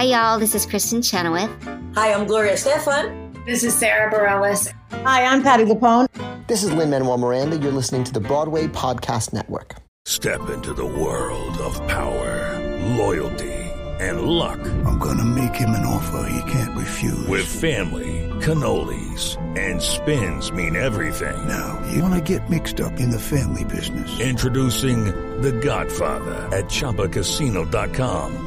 Hi, y'all. This is Kristin Chenoweth. Hi, I'm Gloria Estefan. This is Sara Bareilles. Hi, I'm Patti LuPone. This is Lin Manuel Miranda. You're listening to the Broadway Podcast Network. Step into the world of power, loyalty, and luck. I'm going to make him an offer he can't refuse. With family, cannolis, and spins mean everything. Now, you want to get mixed up in the family business. Introducing The Godfather at ChumbaCasino.com.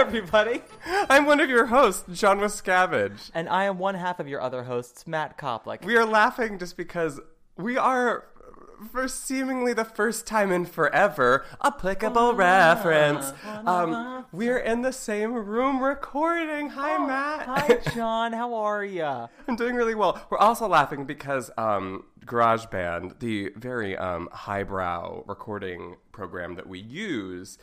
Everybody. I'm one of your hosts, John Miscavige. And I am one half of your other hosts, Matt Koplik. We are laughing just because we are, for seemingly the first time in forever, applicable reference. Um, we're in the same room recording. Hi, Matt. Hi, John. How are ya? I'm doing really well. We're also laughing because um, GarageBand, the very um, highbrow recording program that we use,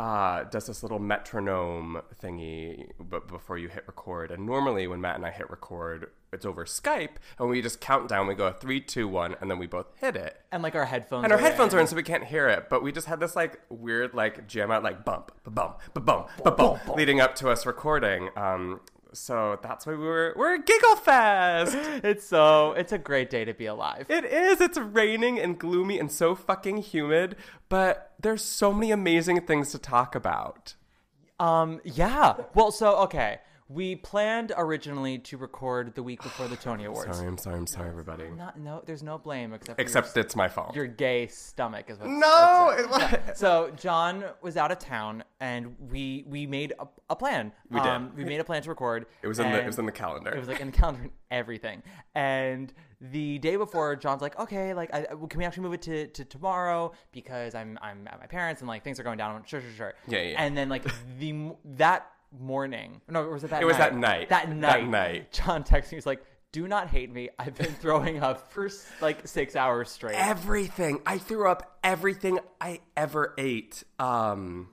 uh, does this little metronome thingy but before you hit record. And normally, when Matt and I hit record, it's over Skype, and we just count down. We go three, two, one, and then we both hit it. And like our headphones. And our headphones in. are in, so we can't hear it. But we just had this like weird like jam out like bump, ba bump, ba bump, ba bump, leading up to us recording. Um, so that's why we were we're Giggle Fest. It's so it's a great day to be alive. It is. It's raining and gloomy and so fucking humid, but there's so many amazing things to talk about. Um, yeah. Well, so okay, we planned originally to record the week before the Tony Awards. Sorry, I'm sorry, I'm sorry, everybody. Not, no, there's no blame except for Except your, it's my fault. your gay stomach is what. No, it was-. So John was out of town, and we we made a, a plan. We did. Um, we made a plan to record. It was in the- it was in the calendar. It was like in the calendar and everything. And the day before, John's like, okay, like, I, can we actually move it to, to tomorrow because I'm I'm at my parents and like things are going down. Sure, sure, sure. Yeah, yeah. And then like the m- that morning, no, was it that? It was that night? that night. That night. night. John texted me. He's like. Do not hate me. I've been throwing up for like six hours straight. everything. I threw up everything I ever ate. Um,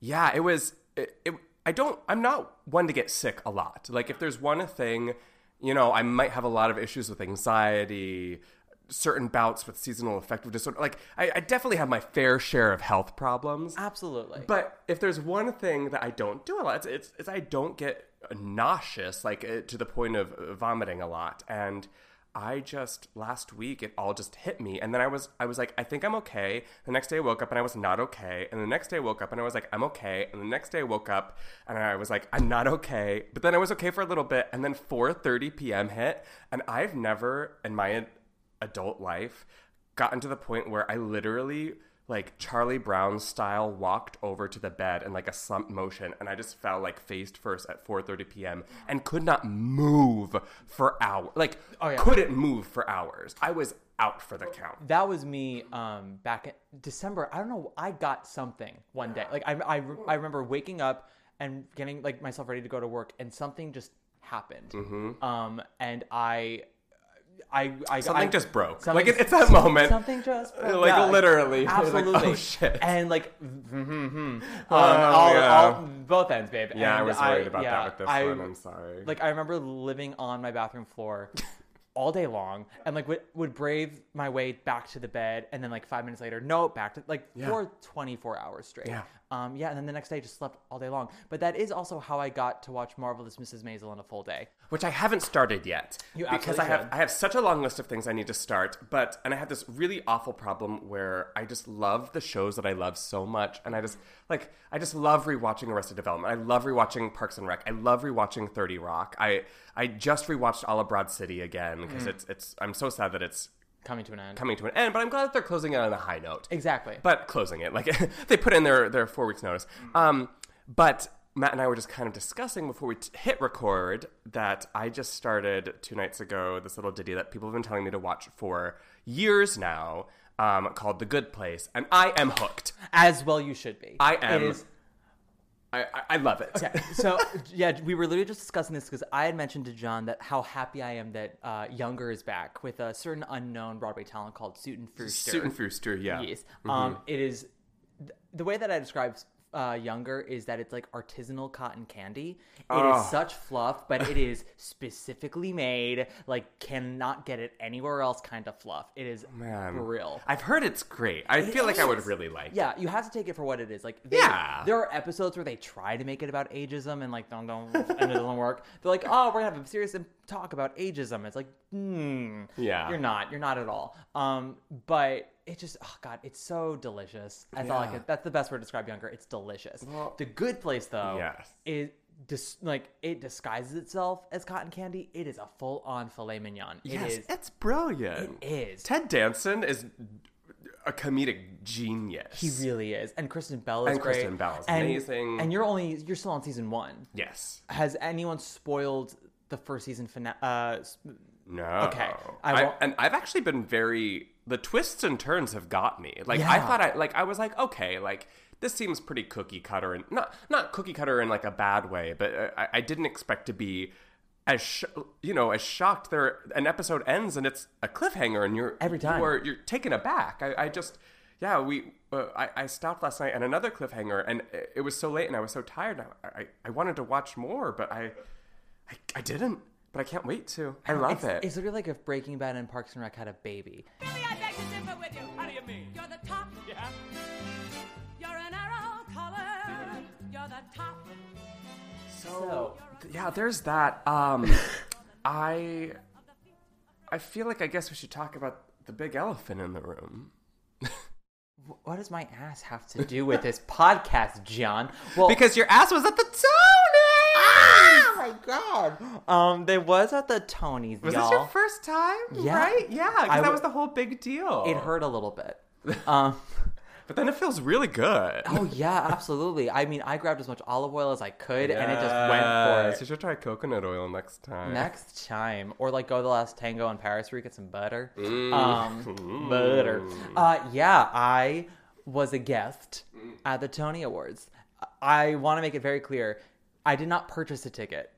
yeah, it was. It, it, I don't. I'm not one to get sick a lot. Like if there's one thing, you know, I might have a lot of issues with anxiety, certain bouts with seasonal affective disorder. Like I, I definitely have my fair share of health problems. Absolutely. But if there's one thing that I don't do a lot, it's, it's, it's I don't get nauseous, like uh, to the point of uh, vomiting a lot. And I just last week it all just hit me, and then I was I was like I think I'm okay. The next day I woke up and I was not okay, and the next day I woke up and I was like I'm okay, and the next day I woke up and I was like I'm not okay. But then I was okay for a little bit, and then 4:30 p.m. hit, and I've never in my adult life gotten to the point where I literally like Charlie Brown style walked over to the bed in like a slump motion and I just fell like face first at 4:30 p.m. and could not move for hours. Like Oh, yeah. couldn't move for hours. I was out for the count. That was me um, back in December. I don't know. I got something one day. Like I, I, I remember waking up and getting like myself ready to go to work, and something just happened. Mhm. Um, and I, I, I Something I- just broke. Like, it- it's that moment. Something just broke. Like, Yeah, literally. You're like, Absolutely. oh, shit. And like, mm-hmm, um, Oh, all, yeah. all, both ends, babe. Yeah, I was worried about that with this I- one. I'm sorry. Like I remember living on my bathroom floor all day long and like would, would brave my way back to the bed and then like five minutes later no back to like Yeah. for 24 hours straight Yeah. Um, yeah, and then the next day I just slept all day long. But that is also how I got to watch Marvelous Mrs. Maisel in a full day. Which I haven't started yet You because I have should. I have such a long list of things I need to start. But and I have this really awful problem where I just love the shows that I love so much, and I just like I just love rewatching Arrested Development. I love rewatching Parks and Rec. I love rewatching Thirty Rock. I I just rewatched All of Broad City again because Mm. it's it's I'm so sad that it's Coming to an end. coming to an end, but I'm glad that they're closing it on a high note. Exactly. But closing it, like they put in their their four weeks notice. Um, but Matt and I were just kind of discussing before we t- hit record that I just started two nights ago this little ditty that people have been telling me to watch for years now, um, called The Good Place, and I am hooked. As well, you should be. I am. It is. I, I, I love it. Okay, so yeah, we were literally just discussing this because I had mentioned to John that how happy I am that uh, Younger is back with a certain unknown Broadway talent called Sutton Foster. Suit and Frewster, yeah. Yes. Mhm. Um, it is th- the way that I describe uh, Younger is that it's like artisanal cotton candy. It is Oh. such fluff, but it is specifically made like cannot get it anywhere else. Kind of fluff. It is Man. real. I've heard it's great. I It feel like I would really like. it. Yeah, you have to take it for what it is. Like, they, Yeah. there are episodes where they try to make it about ageism and like don't don't and it doesn't work. They're like, oh, we're gonna have a serious talk about ageism. It's like, hmm, Yeah. you're not, you're not at all. Um, but it just, oh god, it's so delicious. That's all I Yeah. can. That's the best word to describe Younger. It's delicious. the Good Place though, Yes. is. Dis- like it disguises itself as cotton candy. It is a full-on filet mignon. It Yes, is. it's brilliant. It is. Ted Danson is a comedic genius. He really is, and Kristen Bell is And great. Kristen Bell is And- amazing. And you're only you're still on season one. Yes. Has anyone spoiled the first season finale? Uh, s- No. Okay, I I won't- and I've actually been very the twists and turns have got me. Like I thought I like I was like okay like this seems pretty cookie cutter and not not cookie cutter in like a bad way, but uh, I, I didn't expect to be as sh- you know as shocked. There an episode ends and it's a cliffhanger and you're Every time. you are, you're taken aback. I, I just yeah we uh, I, I stopped last night and another cliffhanger and it, it was so late and I was so tired. I, I, I wanted to watch more, but I I, I didn't. But I can't wait to. I love it's, it. It's literally like if Breaking Bad and Parks and Rec had a baby. Billy, I beg to differ with you. How do you mean? You're the top. Yeah. You're an arrow color. You're the top. So Th- yeah, there's that. Um, I I feel like I guess we should talk about the big elephant in the room. what does my ass have to do with this podcast, John? Well, Because your ass was at the Tony. oh my god, um, there was at the Tonys, Was y'all. this your first time? Yeah. Right? Yeah, because that w- was the whole big deal. It hurt a little bit. Um, But then it feels really good. oh yeah, absolutely. I mean, I grabbed as much olive oil as I could, and it just went for Yes, it. You should try coconut oil next time. Next time, or like go to the last tango in Paris where you get some butter. Mm. Um, butter. Uh, yeah, I was a guest at the Tony Awards. I want to make it very clear, I did not purchase a ticket.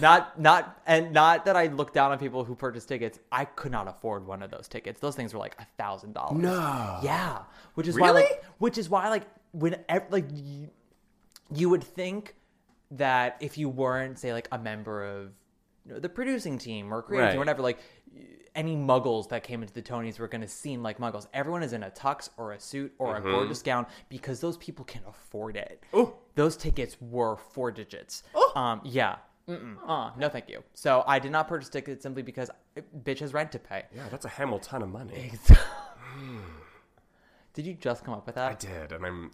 Not not and not that I look down on people who purchase tickets. I could not afford one of those tickets. Those things were like a thousand dollars. No. Yeah, which is why like which is why like when like you, you would think that if you weren't say like a member of you know, the producing team or creative Right. or whatever like any muggles that came into the tonys were going to seem like muggles everyone is in a tux or a suit or a gorgeous gown because those people can afford it Mm-hmm. Ooh. those tickets were four digits um yeah Mm-mm. Uh, no thank you so i did not purchase tickets simply because uh, bitch has rent to pay Yeah, that's a Hamilton of money. did you just come up with that I did, and I'm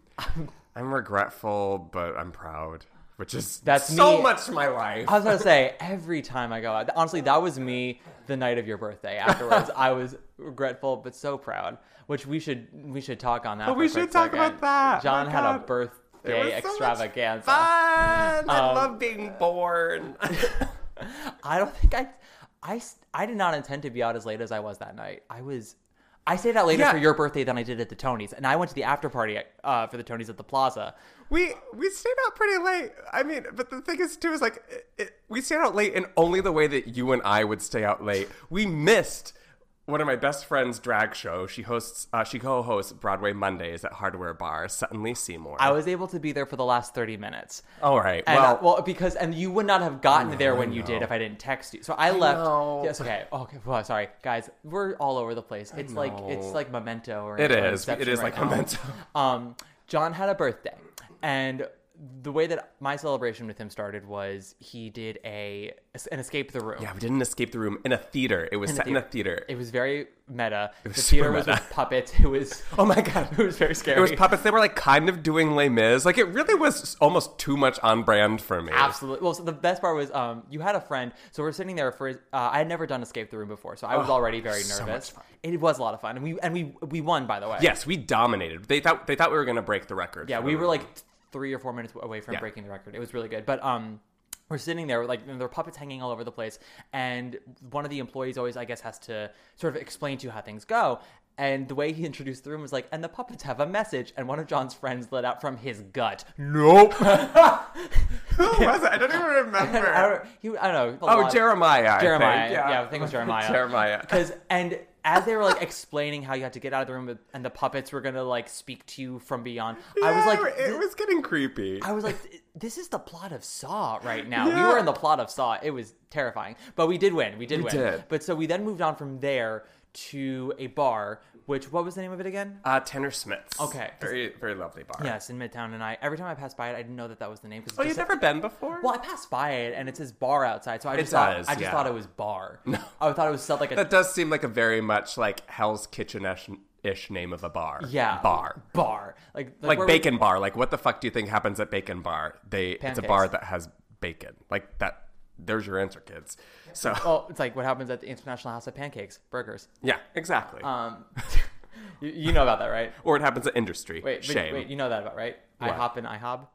I'm regretful, but I'm proud, which is That's so me. much my life. I was gonna say every time I go out. Honestly, that was me the night of your birthday. Afterwards, I was regretful but so proud. Which we should we should talk on that. For we should talk second. about that. John My had a God. It birthday so much extravaganza. Fun! I Um, love being born. I don't think I, I I did not intend to be out as late as I was that night. I was. I stayed out later Yeah. for your birthday than I did at the Tonys, and I went to the after party uh, for the Tonys at the Plaza. we we stayed out pretty late. I mean, but the thing is too is like it, it, we stayed out late in only the way that you and I would stay out late. We missed one of my best friend's drag show. She hosts, uh, she co-hosts Broadway Mondays at Hardware Bar, Sutton Lee Seymour. I was able to be there for the last thirty minutes. All right. And, well, uh, well, because and you would not have gotten there when you did if I didn't text you. So I, left. know. Yes. Okay. Okay. Well, sorry, guys. We're all over the place. It's like it's like Memento or It is. It is right like now. Memento. Um, John had a birthday, and the way that my celebration with him started was he did a an escape the room. Yeah, we didn't escape the room in a theater. It was set in a theater. It was very meta. was the theater was with puppets. It was Oh my god. it was very scary. It was puppets. They were like kind of doing Les Mis. Like it really was almost too much on brand for me. Absolutely. Well, so the best part was um, you had a friend. So we're sitting there for. Uh, I had never done escape the room before, so I was Oh, already very so nervous. fun. It was a lot of fun, and we and we we won by the way. Yes, we dominated. They thought they thought we were gonna break the record. Yeah, we were like three or four minutes away from Yeah. breaking the record. It was really good, but um. We're sitting there, like there are puppets hanging all over the place, and one of the employees always, I guess, has to sort of explain to you how things go. And the way he introduced the room was like, and the puppets have a message. And one of John's friends let out from his gut, "Nope." Who was it? I don't even remember. I don't, he, I don't know. Oh, lot- Jeremiah. Jeremiah. think. Yeah. I think it was Jeremiah. Jeremiah. Because and as they were like explaining how you had to get out of the room and the puppets were gonna like speak to you from beyond, I was like, it was getting creepy. I was like, this is the plot of Saw right now. Yeah. We were in the plot of Saw. It was terrifying, but we did win. We did We win. did. But so we then moved on from there to a bar. Which what was the name of it again? Uh, Tanner Smith's. Okay. Very, very lovely bar. Yes, in Midtown. And I every time I passed by it, I didn't know that that was the name. Cause Oh, you've never been before? Well, I passed by it and it says bar outside, so I just thought does, I just yeah. thought it was bar. No, I thought it was like a That does seem like a very much like Hell's Kitchen ish name of a bar. yeah Bar. bar like Like, we- Bacon Bar. Like, what the fuck do you think happens at Bacon Bar? They It's a bar that has bacon. Like, that. There's your answer, kids. So, Well, it's like what happens at the International House of Pancakes, burgers. yeah, exactly. Um, you, you know about that, right? or it happens at Industry. Wait, wait, Shame. wait, you know that about right? What? IHOP and IHOB.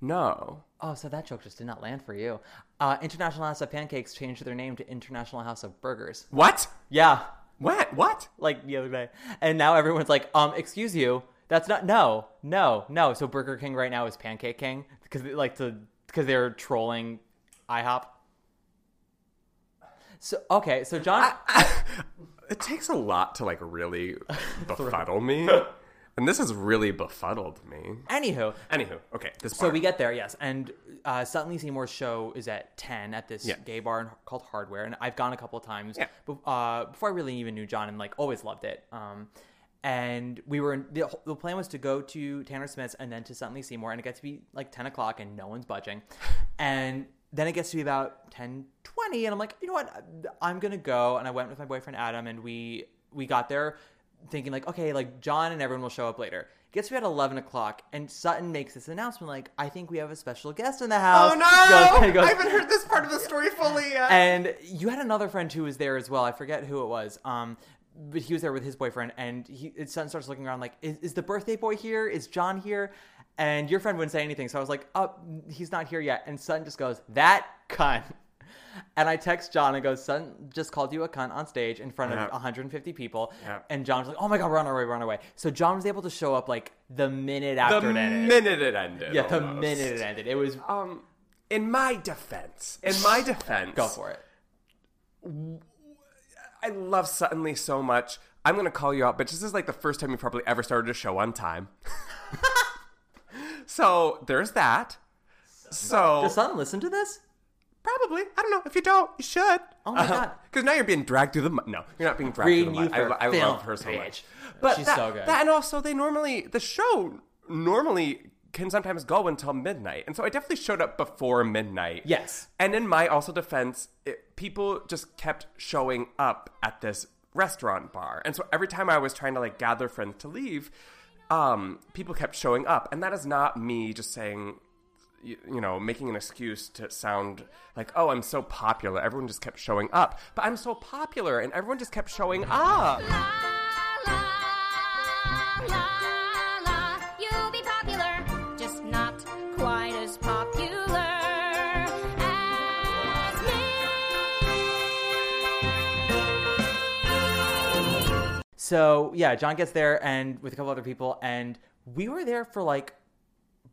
No. Oh, so that joke just did not land for you. Uh, International House of Pancakes changed their name to International House of Burgers. What? Yeah, What? What? like the other day, and now everyone's like, um, excuse you, that's not no, no, no. So Burger King right now is Pancake King because like to because they're trolling IHOP. So okay, so John. It takes a lot to, like, really befuddle me. And this has really befuddled me. Anywho, Anywho, okay. This So bar. we get there, yes, and uh, Sutton Seymour's show is at ten at this Yeah. gay bar called Hardware, and I've gone a couple of times Yeah. be- uh, before I really even knew John, and like always loved it. Um, and we were in, the, the plan was to go to Tanner Smith's and then to Sutton Lee Seymour, and it gets to be like ten o'clock, and no one's budging, and then it gets to be about 10, 20, and I'm like, you know what, I'm gonna go, and I went with my boyfriend Adam, and we we got there thinking like, okay, like John and everyone will show up later. Gets to be at eleven o'clock, and Sutton makes this announcement like, "I think we have a special guest in the house." Oh no! Goes- goes- I haven't heard this part of the story fully yet. and you had another friend who was there as well. I forget who it was. Um, but he was there with his boyfriend, and he Sutton starts looking around like, "Is, is the birthday boy here? Is John here?" And your friend wouldn't say anything, so I was like, "Oh, he's not here yet." And Sutton just goes, "That cunt." And I text John and goes, "Sutton just called you a cunt on stage in front of Yep. 150 people." Yep. And John's like, "Oh my god, run away, run our way, we're on our way." So John was able to show up like the minute the after it ended. minute it ended. yeah, the almost. minute it ended. It was Um, in my defense, in my defense, go for it. I love Sutton Lee so much. I'm gonna call you out, but this is like the first time you probably ever started a show on time. so there's that. So Does Sutton listen to this? probably, I don't know. If you don't, you should. Oh my uh-huh. God. Because now you're being dragged through the mud. No, you're not being dragged Reading through the mud. I, I love her so much. But She's that, so good. That, and also, they normally the show normally can sometimes go until midnight, and so I definitely showed up before midnight. Yes. And in my also defense, it, people just kept showing up at this restaurant bar, and so every time I was trying to like gather friends to leave, um, people kept showing up, and that is not me just saying you, you know, making an excuse to sound like, oh, I'm so popular. Everyone just kept showing up. But I'm so popular, and everyone just kept showing up. You'll So yeah, John gets there and with a couple other people, and we were there for like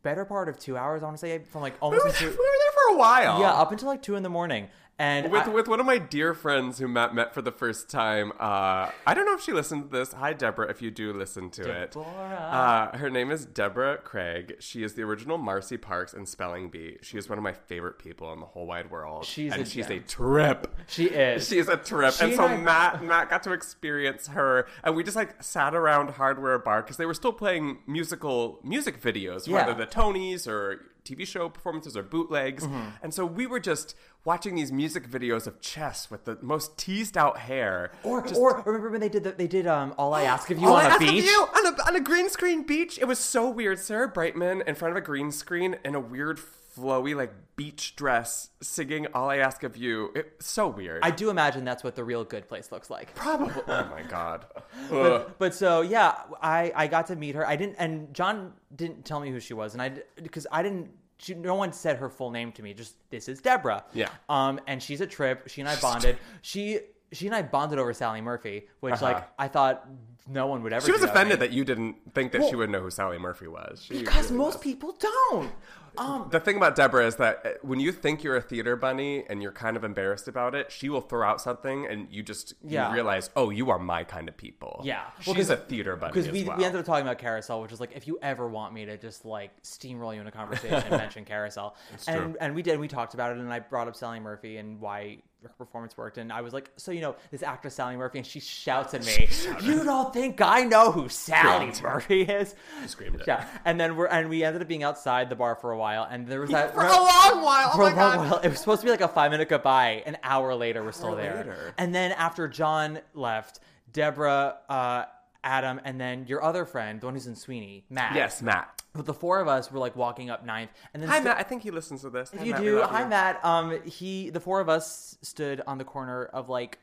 better part of two hours. I want to say from like We almost were, until, we were there for a while. yeah up until like two in the morning. And with I- with one of my dear friends who Matt met for the first time. Uh, I don't know if she listened to this. Hi, Deborah, if you do listen to it. Uh, her name is Deborah Craig. She is the original Marcy Parks in Spelling Bee. She is one of my favorite people in the whole wide world. She's and a she's gem. a trip. she is. She's a trip, She and so and Matt Matt got to experience her, and we just like sat around Hardware Bar because they were still playing musical music videos, Yeah. whether the Tonys or TV show performances or bootlegs, Mm-hmm. and so we were just watching these music videos of Chess with the most teased out hair, or, just, or remember when they did the, they did um all I ask of you All on I a Ask of beach? You on a, on a green screen beach. It was so weird. Sarah Brightman in front of a green screen in a weird flowy like beach dress singing "All I Ask of You." It's so weird. I do imagine that's what the real good place looks like. Probably. oh my god. But, but so yeah, I I got to meet her. I didn't, and John didn't tell me who she was, and I because I didn't. She, no one said her full name to me. Just this is Deborah. Yeah. Um, and she's a trip. She and I bonded. She she and I bonded over Sally Murphy, which Uh-huh. like I thought no one would ever. She was that offended me. that you didn't think that she Well- would know who Sally Murphy was. She because most people don't. Um, The thing about Deborah is that uh, when you think you're a theater bunny and you're kind of embarrassed about it, she will throw out something and you just you realize, oh, you are my kind of people. Yeah, she's a theater bunny Because we, well. we ended up talking about Carousel, which is like if you ever want me to just like steamroll you in a conversation, mention Carousel. true. And and we did. We talked about it, and I brought up Sally Murphy and why her performance worked. And I was like, so you know this actress Sally Murphy, and she shouts at me, "You don't think I know who Sally Murphy is?" screamed it. Yeah. And then we're and we ended up being outside the bar for a while, and there was that For a long while. Oh for my a long god. while. It was supposed to be like a five minute goodbye. An hour later, we're still there. later. And then after John left, Deborah, uh, Adam, and then your other friend, the one who's in Sweeney, Matt. Yes, Matt. But the four of us were like walking up Ninth, and then Hi, sto- Matt. I think he listens to this. If Hi, you Matt, we do, love hi you. Matt. Um, he, the four of us stood on the corner of like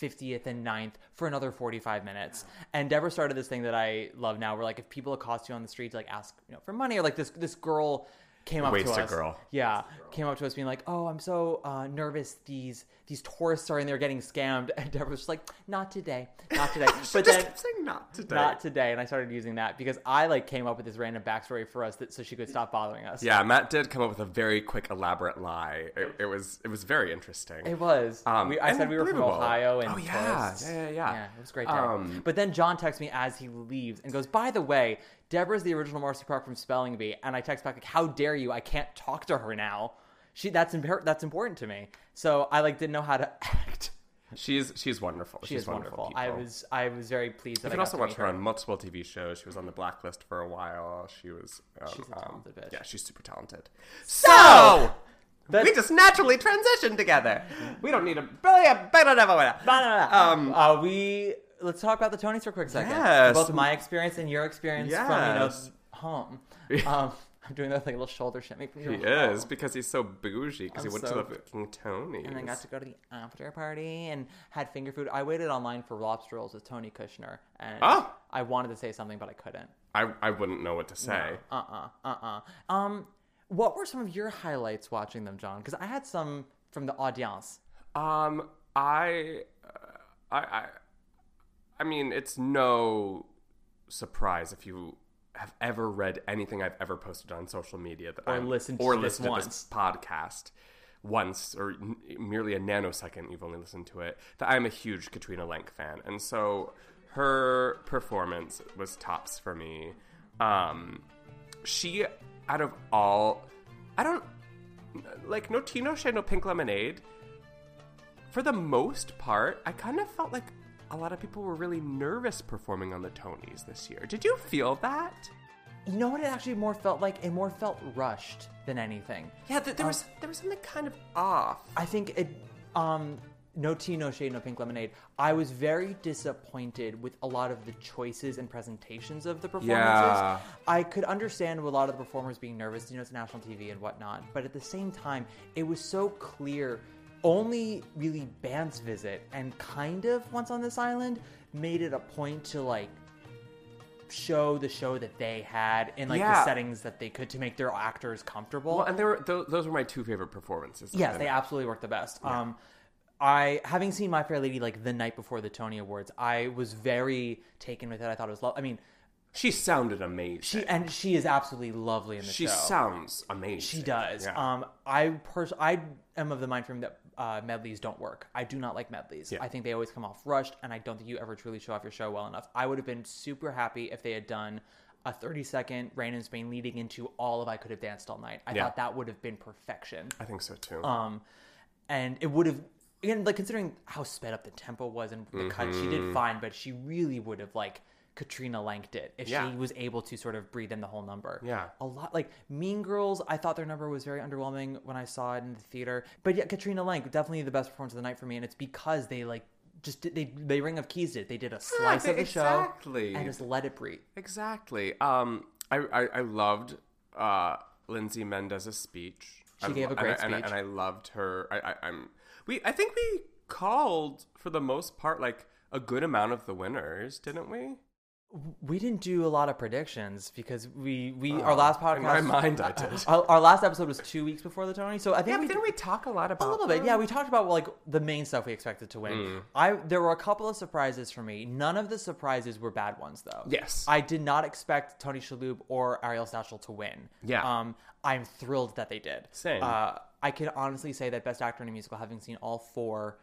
50th and 9th for another 45 minutes. And Deborah started this thing that I love now where like if people accost you on the street to like ask, you know, for money or like this this girl came up to Wasted us. girl. Yeah, came up to us being like, "Oh, I'm so uh, nervous. These these tourists are in there getting scammed." And Deborah was just like, "Not today, not today." She but just then kept saying not today. not today, and I started using that because I like came up with this random backstory for us that so she could stop bothering us. Yeah, Matt did come up with a very quick, elaborate lie. It, it was it was very interesting. It was. Um, we, I said we were from. Ohio, and Oh, yeah. Yeah, yeah, yeah. Yeah, it was great. Um, but then John texts me as he leaves and goes, "By the way, Deborah's the original Marcy Park from Spelling Bee," and I text back like, "How dare you? I can't talk to her now. She that's impar- that's important to me." So I like didn't know how to act. She's she's wonderful. She she's is wonderful. I was I was very pleased. You That can I also got to watch her on multiple TV shows. She was on the Blacklist for a while. She was. Um, She's a um, bitch. Yeah, she's super talented. So we just naturally transitioned together. We don't need a brilliant. Um, uh, we let's talk about the Tonys for a quick second. Yes. Both my experience and your experience from you know Yes. home. Um, I'm doing that like little shoulder shimmy He home. is because he's so bougie because he went so to the fucking Tonys. And I got to go to the after party and had finger food. I waited online for lobster rolls with Tony Kushner, and Oh! I wanted to say something, but I couldn't. I, I wouldn't know what to say. Uh uh uh uh. Um, what were some of your highlights watching them, John? Because I had some from the audience. Um, I, uh, I, I, I mean, it's no surprise if you have ever read anything I've ever posted on social media that Or I'm, listened or to this listened to this podcast once or n- merely a nanosecond you've only listened to it that I'm a huge Katrina Lenk fan, and so her performance was tops for me. Um, she out of all, I don't like no Tino Shea, no Pink Lemonade. For the most part, I kind of felt like a lot of people were really nervous performing on the Tonys this year. Did you feel that? You know what? It actually more felt like it more felt rushed than anything. Yeah, th- there Um, was there was something kind of off. I think it. Um, no tea, no shade, no pink lemonade. I was very disappointed with a lot of the choices and presentations of the performances. Yeah. I could understand a lot of the performers being nervous, you know, it's national TV and whatnot, but at the same time, it was so clear. Only really Band's Visit, and kind of once on this island made it a point to like show the show that they had in like the settings that they could to make their actors comfortable. Well, and there were th- those were my two favorite performances. Yes, they absolutely worked the best. Um, I having seen My Fair Lady like the night before the Tony Awards, I was very taken with it. I thought it was. Lo- I mean, She sounded amazing. She and she is absolutely lovely in the she show. She sounds amazing. She does. Yeah. Um, I pers- I am of the mind frame that uh, medleys don't work. I do not like medleys. Yeah. I think they always come off rushed, and I don't think you ever truly show off your show well enough. I would have been super happy if they had done a 30 second Rain in Spain leading into all of I Could Have Danced All Night. I Yeah. thought that would have been perfection. I think so too. Um, and it would have again like considering how sped up the tempo was and the cut, she did Mhm. fine, but she really would have like Katrina Lanked it if Yeah. she was able to sort of breathe in the whole number. Yeah. a lot like Mean Girls. I thought their number was very underwhelming when I saw it in the theater, but yeah, Katrina Lenk definitely the best performance of the night for me, and it's because they like. Just did, they they Ring of Keys did they did a slice of the exactly. show and just let it breathe. Exactly. Um, I I, I loved uh Lindsay Mendez's speech. She I gave a great and, I- and I- speech. and I loved her. I, I I'm we I think we called for the most part like a good amount of the winners, didn't we? We didn't do a lot of predictions because we we Oh, our last podcast. in my mind, I did. Our, our last episode was two weeks before the Tony, so I think Yeah, we didn't we talk a lot about a little bit. them? Yeah, we talked about like the main stuff we expected to win. Mm. I there were a couple of surprises for me. None of the surprises were bad ones though. Yes. I did not expect Tony Shalhoub or Ariel Stachel to win. Yeah. Um, I'm thrilled that they did. Same. Uh, I can honestly say that Best Actor in a Musical, having seen all four,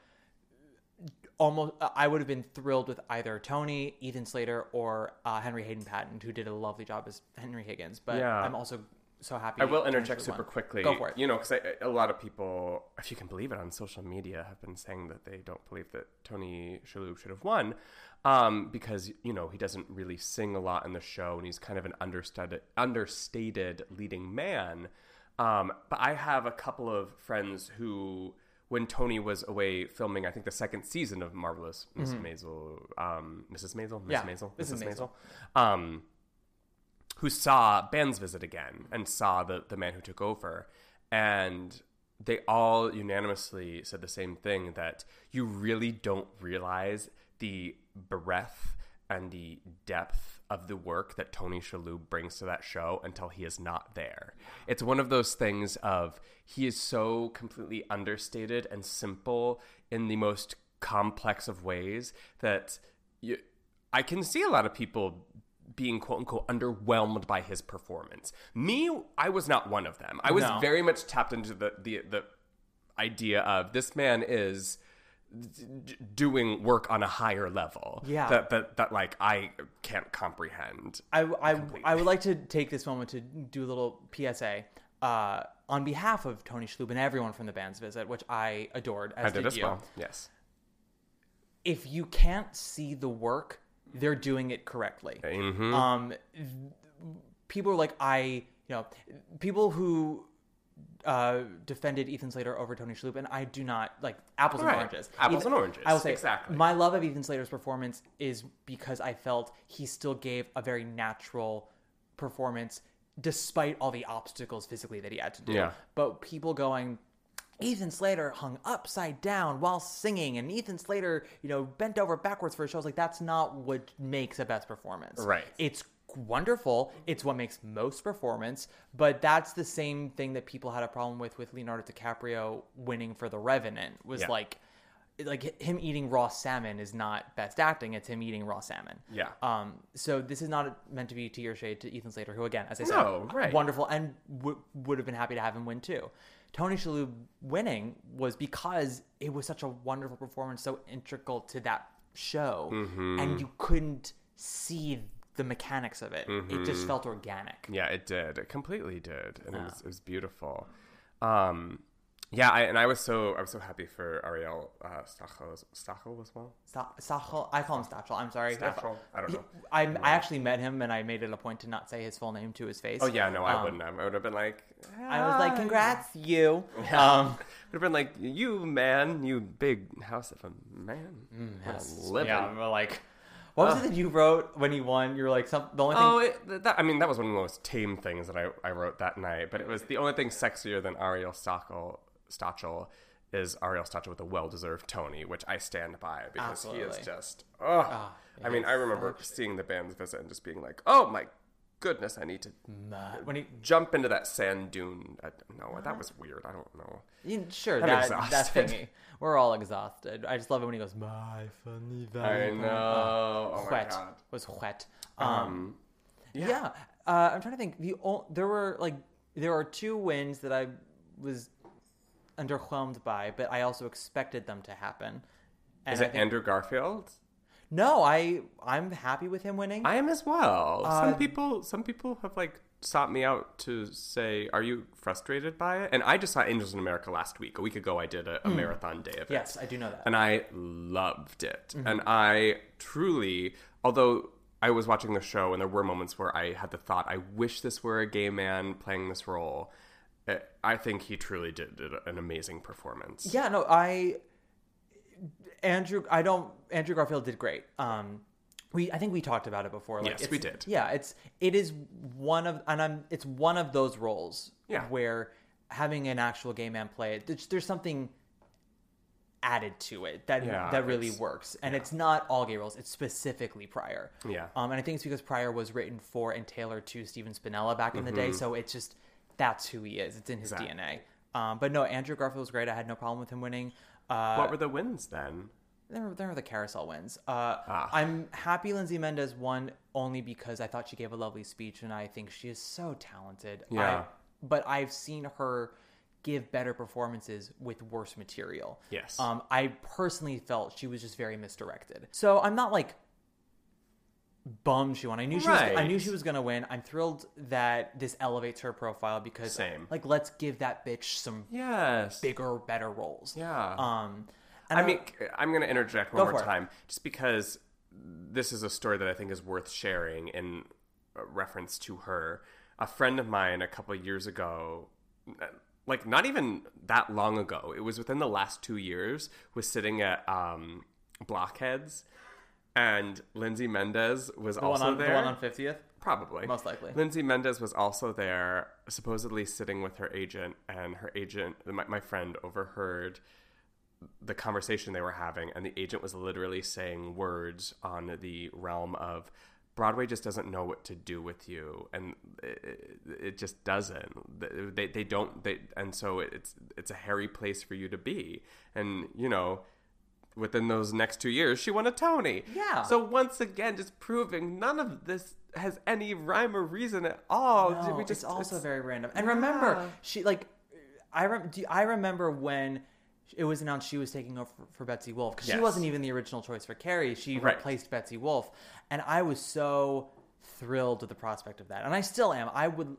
almost I would have been thrilled with either Tony, Ethan Slater, or uh, Henry Hadden-Paton, who did a lovely job as Henry Higgins. But Yeah. I'm also so happy. I will interject super won. quickly. Go for it. You know, because a lot of people, if you can believe it, on social media have been saying that they don't believe that Tony Shalhoub should have won um, because you know he doesn't really sing a lot in the show and he's kind of an understated, understated leading man. Um, but I have a couple of friends who, when Tony was away filming, I think the second season of Marvelous Miss Mhm. Maisel, um, Mrs. Maisel, Miss Yeah, Maisel, Mrs. Mrs. Maisel, um, who saw Band's Visit again and saw the, the man who took over. And they all unanimously said the same thing that you really don't realize the breadth and the depth of the work that Tony Shalhoub brings to that show until he is not there. It's one of those things of he is so completely understated and simple in the most complex of ways that you, I can see a lot of people being quote unquote underwhelmed by his performance. Me, I was not one of them. I was No. very much tapped into the the the idea of this man is doing work on a higher level. Yeah. That that that like I can't comprehend. I, I, I would like to take this moment to do a little PSA uh, on behalf of Tony Shalhoub and everyone from the band's visit, which I adored. As I did as you. well. Yes. If you can't see the work, they're doing it correctly. Mhm. Um, people are like I, you know, people who uh, defended Ethan Slater over Tony Shalhoub, and I do not like apples Right. and oranges. Apples and oranges. I will say Exactly. My love of Ethan Slater's performance is because I felt he still gave a very natural performance, despite all the obstacles physically that he had to do. Yeah. But people going. Ethan Slater hung upside down while singing, and Ethan Slater, you know, bent over backwards for a show. I was like, that's not what makes a best performance. Right. It's wonderful. It's what makes most performance, but that's the same thing that people had a problem with with Leonardo DiCaprio winning for The Revenant. Was Yeah. like, like him eating raw salmon is not best acting. It's him eating raw salmon. Yeah. Um. So this is not meant to be to your shade to Ethan Slater, who again, as I said, No, right. wonderful, and w- would have been happy to have him win too. Tony Shalhoub winning was because it was such a wonderful performance, so integral to that show, Mhm. and you couldn't see the mechanics of it. It just Mhm. felt organic. Yeah, it did. It completely did, and it was it was beautiful. Um, yeah, I, and I was so I was so happy for Ariel uh, Stachel as- Stachel as well. Sta- Stachel, I call him Stachel. I'm sorry. Stachel? I don't know. I, I actually met him, and I made it a point to not say his full name to his face. Oh yeah, no, I Um, wouldn't have. I would have been like, I was like, "Congrats, you." Yeah. Um, would have been like, you man, you big house of a man, a Yes. living. Yeah, like, what was Ugh. it that you wrote when you won? You were like, some, the only thing. Oh, it, that, I mean, that was one of the most tame things that I, I wrote that night. But it was the only thing sexier than Ariel Stachel, Stachel is Ariel Stachel with a well-deserved Tony, which I stand by because he is just. Oh, Ah, I mean, I remember such- seeing the band's visit and just being like, "Oh my goodness, I need to when he jump into that sand dune." I, no, that was weird. I don't know. You- sure, I'm that, exhausted. thingy. We're all exhausted. I just love it when he goes, "My funny I Valentine." know. Oh my wet God. was wet. Um, Um, Yeah. Uh, I'm trying to think. The o- there were like there are two wins that I was underwhelmed by, but I also expected them to happen. And Is I it think- Andrew Garfield? No, I I'm happy with him winning. I am as well. Uh, some people, some people have like sought me out to say, "Are you frustrated by it?" And I just saw Angels in America last week. A week ago, I did a, a marathon day of it. Yes, I do know that. and I loved it. Mm-hmm. And I truly, although I was watching the show and there were moments where I had the thought, I wish this were a gay man playing this role. uh, I think he truly did, did an amazing performance. Yeah, no, I Andrew I don't Andrew Garfield did great. Um we I think we talked about it before. Like Yes, we did. Yeah, it's it is one of and I'm it's one of those roles Yeah. where having an actual gay man play it, there's, there's something added to it that Yeah, that really works. And it's not all gay roles, it's specifically Pryor. Yeah. Um and I think it's because Pryor was written for and tailored to Stephen Spinella back in the Mm-hmm. day, so it's just that's who he is. It's in his Exactly. DNA. Um, but no, Andrew Garfield was great. I had no problem with him winning. Uh, What were the wins then? there, there are the carousel wins. Uh, Ah. I'm happy Lindsay Mendez won only because I thought she gave a lovely speech, and I think she is so talented. Yeah. I, but I've seen her give better performances with worse material. Yes. Um, I personally felt she was just very misdirected. So I'm not like bummed she won. I knew she was, I knew she was gonna win. I'm thrilled that this elevates her profile because Same. like let's give that bitch some Yes. bigger, better roles. Yeah. Um, and I mean, I'm going to interject one Go more for it. time, just because this is a story that I think is worth sharing in uh, reference to her. A friend of mine a couple of years ago, like not even that long ago, it was within the last two years, was sitting at um, Blockheads, and Lindsay Mendez was the also one on there. the one on fiftieth. Probably. Most likely. Lindsay Mendez was also there, supposedly sitting with her agent, and her agent, my, my friend, overheard the conversation they were having, and the agent was literally saying words on the realm of Broadway just doesn't know what to do with you, and it, it just doesn't. They, they don't. They and so it's it's a hairy place for you to be, and you know. Within those next two years, she won a Tony. Yeah. So once again, just proving none of this has any rhyme or reason at all. No, we just it's also it's- very random. And remember, she like, I rem- do, I remember when it was announced she was taking over for, for Betsy Wolfe because she wasn't even the original choice for Carrie. She Right. replaced Betsy Wolfe, and I was so thrilled with the prospect of that, and I still am. I would,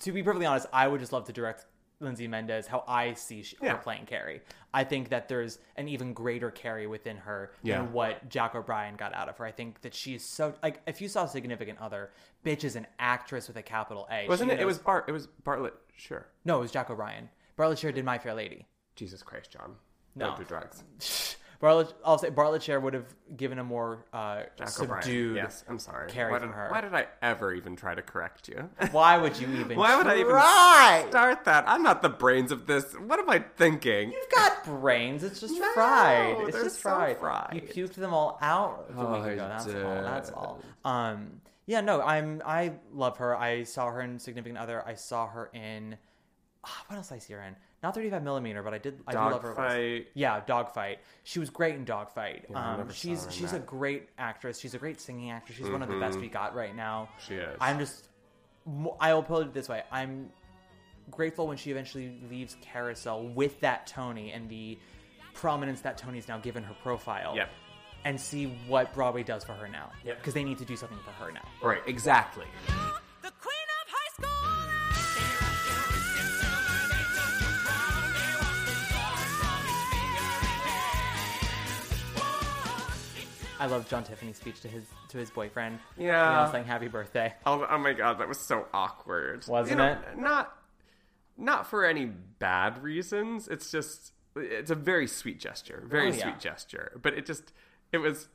to be perfectly honest, I would just love to direct. Lindsay Mendez, how I see she, Yeah. her playing Carrie. I think that there's an even greater Carrie within her Yeah. than what Jack O'Brien got out of her. I think that she's so like if you saw Significant Other, bitch is an actress with a capital A. wasn't She it? It was Bart. It was Bartlett. Sure. no, it was Jack O'Brien. Bartlett Sher did My Fair Lady. Jesus Christ, John. No. Don't do drugs. Bartlett, I'll say Bartlett Sher would have given a more uh, subdued. Yes, I'm sorry. Carrie why from did, her. Why did I ever even try to correct you? Why would you even? Why would I even try? start that? I'm not the brains of this. What am I thinking? You've got brains. It's just No, fried. It's just so fried. fried. You puked them all out a Oh, week I ago. That's all. did. That's all. Um, yeah, no, I'm. I love her. I saw her in Significant Other. I saw her in. ah, what else I see her in? Not 35 millimeter, but I did. I do love her. Dogfight. Yeah, Dogfight. She was great in Dogfight. I um, never saw she's her in she's a great actress. She's a great singing actress. She's one of the best we got right now. She is. I'm just. I will put it this way. I'm grateful when she eventually leaves Carousel with that Tony and the prominence that Tony's now given her profile. Yep. And see what Broadway does for her now. Yep. Because they need to do something for her now. Right. Exactly. The queen I love John Tiffany's speech to his to his boyfriend. Yeah. You know, saying happy birthday. Oh, oh my god, that was so awkward. Wasn't You know, it? Not, not for any bad reasons. It's just, it's a very sweet gesture, very Oh, yeah. sweet gesture. But it just, it was,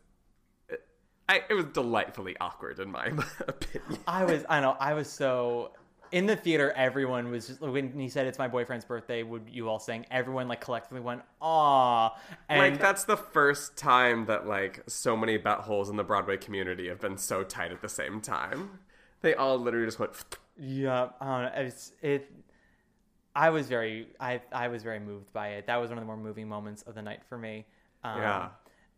it, I, it was delightfully awkward in my opinion. I was I know I was so in the theater. Everyone was just when he said it's my boyfriend's birthday. Would you all sing? Everyone like collectively went aw. And like that's the first time that like so many buttholes in the Broadway community have been so tight at the same time. They all literally just went. Yeah, I don't know. It's it. I was very, I I was very moved by it. That was one of the more moving moments of the night for me. Um, Yeah.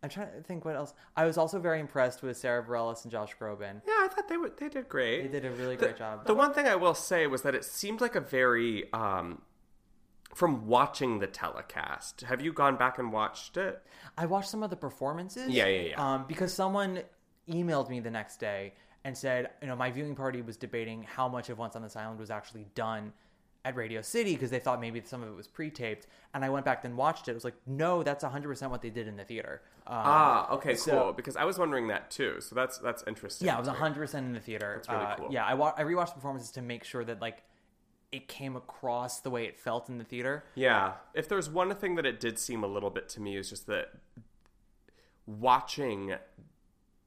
I'm trying to think what else. I was also very impressed with Sara Bareilles and Josh Groban. Yeah, I thought they would. They did great. They did a really The- great job. The one thing I will say was that it seemed like a very, um, from watching the telecast. Have you gone back and watched it? I watched some of the performances. Yeah, yeah, yeah. Um, because someone emailed me the next day and said, you know, my viewing party was debating how much of Once on This Island was actually done at Radio City because they thought maybe some of it was pre-taped. And I went back and watched it. It was like, no, that's 100% what they did in the theater. Um, ah, okay, so- cool. Because I was wondering that too. So that's that's interesting. Yeah, it was 100% in the theater. That's really Uh, cool. Yeah, I, wa- I rewatched performances to make sure that, like, it came across the way it felt in the theater. Yeah. If there's one thing that it did seem a little bit to me is just that watching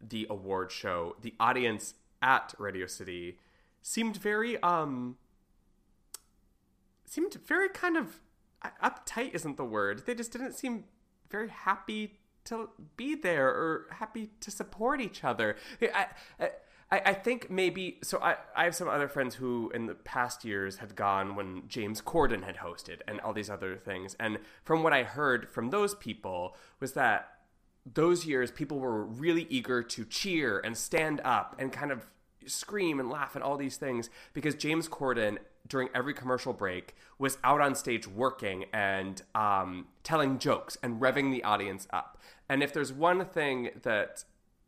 the award show, the audience at Radio City seemed very um seemed very kind of uh, uptight isn't the word. They just didn't seem very happy to be there or happy to support each other. I, I, I I think maybe so. I, I have some other friends who, in the past years, had gone when James Corden had hosted and all these other things. And from what I heard from those people was that those years people were really eager to cheer and stand up and kind of scream and laugh and all these things because James Corden during every commercial break was out on stage working and um, telling jokes and revving the audience up. And if there's one thing that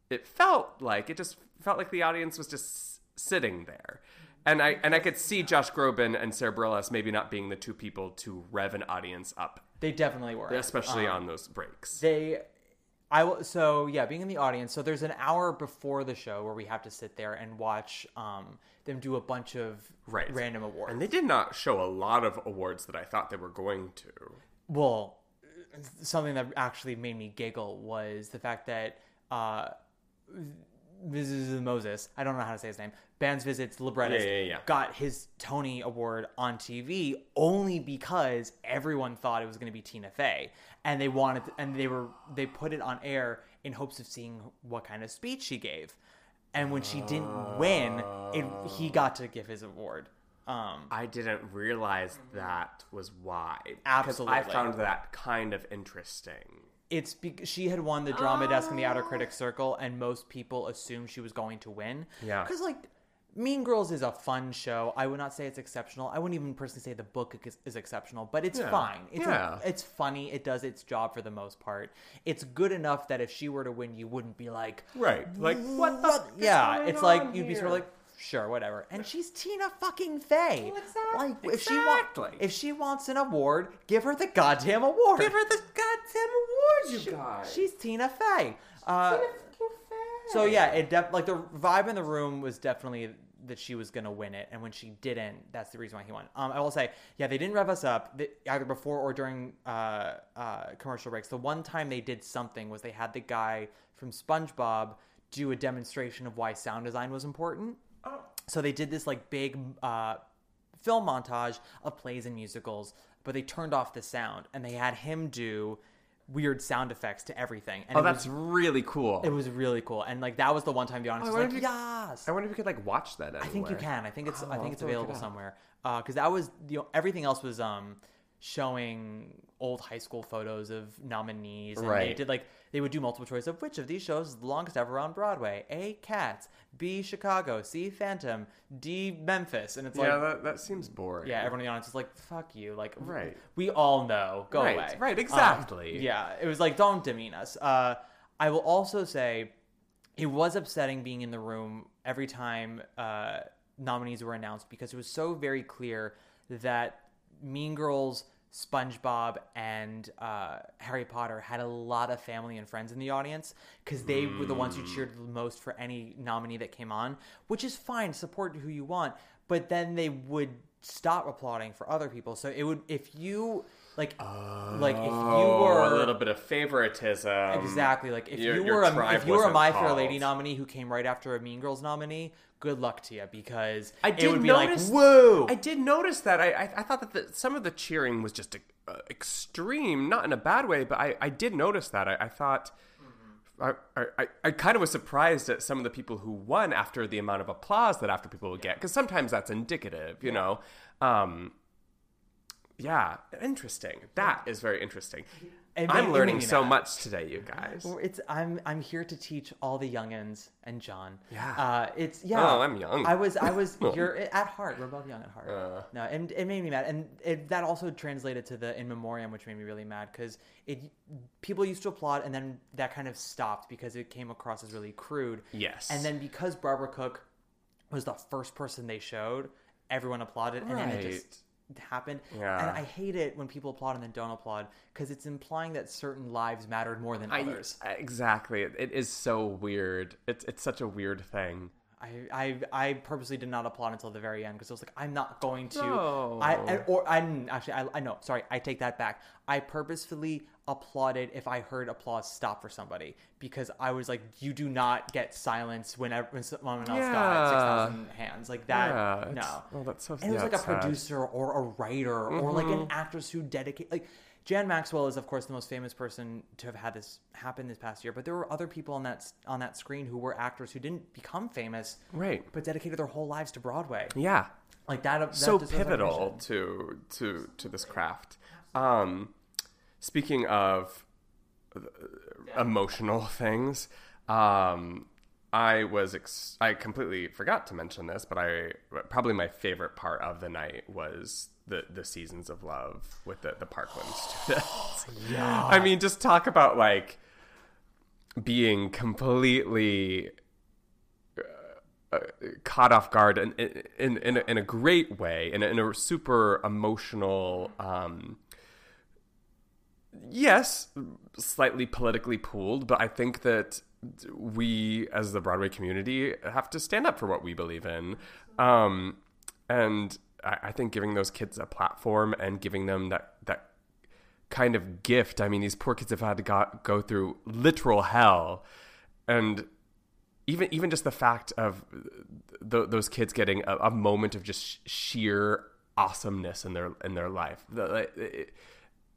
it felt like, it just felt like the audience was just sitting there. And I and I could see Josh Groban and Sara Bareilles maybe not being the two people to rev an audience up, They definitely were. especially Um, on those breaks. They, I will. So yeah, being in the audience. So there's an hour before the show where we have to sit there and watch um, them do a bunch of right. random awards. And they did not show a lot of awards that I thought they were going to. Well, something that actually made me giggle was the fact that uh. Moses, I don't know how to say his name, Band's Visit's Librettist, Yeah, yeah, yeah. got his Tony Award on TV only because everyone thought it was going to be Tina Fey, and they wanted, and they were, they put it on air in hopes of seeing what kind of speech she gave, and when she didn't win, it, he got to give his award. Um, I didn't realize that was why. Absolutely. I found that kind of interesting. It's because she had won the drama desk in the outer critics ah. circle and most people assumed she was going to win Yeah. because like mean girls is a fun show i would not say it's exceptional i wouldn't even personally say the book is, is exceptional but it's Yeah. fine it's, Yeah. a, it's funny it does its job for the most part it's good enough that if she were to win you wouldn't be like Right. Like, what the what fuck is yeah it's like you'd be sort of like sure whatever and she's tina fucking fey exact- like if she exactly. wants if she wants an award give her the goddamn award Give her the goddamn award, you guys. She's Tina Fey. Uh, so yeah, it def- like the vibe in the room was definitely that she was gonna win it, and when she didn't, that's the reason why he won. Um, I will say, yeah, they didn't rev us up th- either before or during uh, uh, commercial breaks. The one time they did something was they had the guy from SpongeBob do a demonstration of why sound design was important. So they did this like big uh, film montage of plays and musicals, but they turned off the sound and they had him do weird sound effects to everything. And Oh, that's was, really cool. it was really cool. And like that was the one time audience I was like, you- "Yes." I wonder if you could like watch that. Anywhere. I think you can. I think it's Oh, I think it's available somewhere. Because that was you know everything else was um showing old high school photos of nominees. And They did like they would do multiple choice of which of these shows is the longest ever on Broadway. A. Cats. B. Chicago. C. Phantom. D. Memphis. And it's Yeah, like that, that seems boring. yeah, everyone in the audience is like, "Fuck you!" Like, Right. We all know. Go Right, away. right, Um, exactly. yeah, it was like, don't demean us. Uh, I will also say, it was upsetting being in the room every time uh, nominees were announced because it was so very clear that Mean Girls, SpongeBob, and uh, Harry Potter had a lot of family and friends in the audience because they were the ones who cheered the most for any nominee that came on, which is fine. Support who you want, but then they would stop applauding for other people. So it would if you like like if you Oh, were a little bit of favoritism. Exactly. Like if your- you were a, if you were a My Fair. Lady nominee who came right after a Mean Girls nominee, good luck to you because I it did would be notice. like whoa. I did notice that. I I, I thought that the, some of the cheering was just uh, extreme, not in a bad way, but I, I did notice that. I, I thought. I, I, I kind of was surprised at some of the people who won after the amount of applause that after people would get because sometimes that's indicative, you know. Um, yeah, interesting. That is very interesting. It I'm learning so much today, you guys. It's I'm I'm here to teach all the youngins and John. Yeah. Uh, it's yeah. Oh, I'm young. I was I was you're at heart. We're both young at heart. Uh. no, and it made me mad, and it, that also translated to the in memoriam, which made me really mad because it people used to applaud, and then that kind of stopped because it came across as really crude. Yes. And then because Barbara Cook was the first person they showed, everyone applauded, and then it just happened. Yeah. And I hate it when people applaud and then don't applaud because it's implying that certain lives mattered more than I- others. exactly. It, it is so weird. It's it's such a weird thing. I, I I purposely did not applaud until the very end because I was like, I'm not going to. No. I or I didn't actually. I, I know. Sorry, I take that back. I purposefully applauded if I heard applause stop for somebody because I was like, you do not get silence whenever when someone else got six thousand hands like that. Yeah, no. oh, that's so- And it was yeah, like a sad. producer or a writer or like an Mhm. actress who dedicated like. Jan Maxwell is, of course, the most famous person to have had this happen this past year. But there were other people on that on that screen who were actors who didn't become famous, Right. But dedicated their whole lives to Broadway. Yeah. Like that. that so pivotal to to to this craft. Um, speaking of uh, emotional things, um, I was ex- I completely forgot to mention this, but I probably my favorite part of the night was the the seasons of love with the the Parkland students. Yeah. I mean, just talk about like being completely uh, caught off guard in in in a, in a great way, in a, in a super emotional. Um, yes, slightly politically pooled, but I think that we, as the Broadway community, have to stand up for what we believe in. Um, and I, I think giving those kids a platform and giving them that that kind of gift. I mean, these poor kids have had to go, through literal hell, and even even just the fact of th- those kids getting a, a moment of just sheer awesomeness in their in their life, the, it,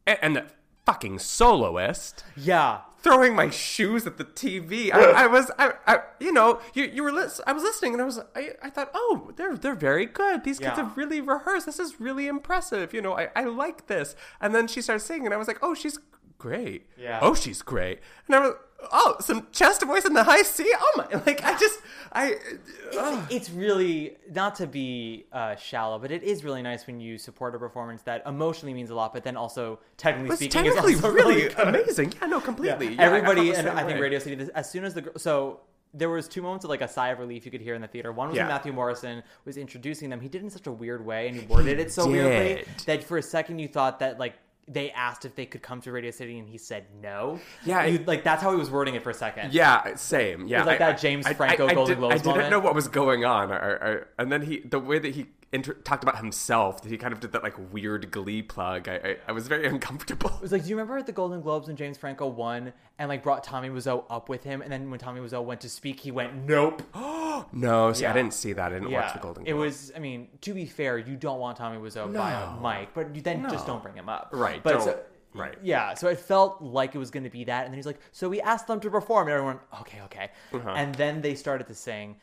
and the fucking soloist, yeah, throwing my shoes at the TV. I, I was, I, I, you know, you you were lis- I was listening, and I was, I, I thought, oh, they're they're very good. These kids Yeah. have really rehearsed. This is really impressive. You know, I, I like this. And then she started singing, and I was like, oh, she's great. Yeah. Oh, she's great. And I was, oh, some chest voice in the high C. Oh my, like I just, I. It's, it's really not to be uh, shallow, but it is really nice when you support a performance that emotionally means a lot, but then also technically was speaking technically is also really good. amazing. Yeah, no, completely. Yeah. Yeah, I- I Everybody, and I think. Radio City. this- As soon as the so there was two moments of like a sigh of relief you could hear in the theater. One was Yeah. when Matthew Morrison was introducing them. He did it in such a weird way, and he worded it so weirdly that for a second you thought that like. They asked if they could come to Radio City, and he said no. Yeah, You- it- like that's how he was wording it for a second. Yeah, same. Yeah, was like I- that James I- Franco I, I, Golden did, Globes I didn't moment. know what was going on, I, and then he, the way that he inter- talked about himself, that he kind of did that like weird Glee plug. I, I, I was very uncomfortable. It was like, do you remember at the Golden Globes when James Franco won and like brought Tommy Wiseau up with him, and then when Tommy Wiseau went to speak, he went, "Nope." No, see, I didn't see that. I didn't watch the Golden. It was, I mean, to be fair, you don't want Tommy Wiseau by a mic, but you then just don't bring him up. Right, But so- right. Yeah. So it felt like it was going to be that, and then he's like, "So we asked them to perform," and everyone, "Okay, okay," Uh-huh. and then they started to sing.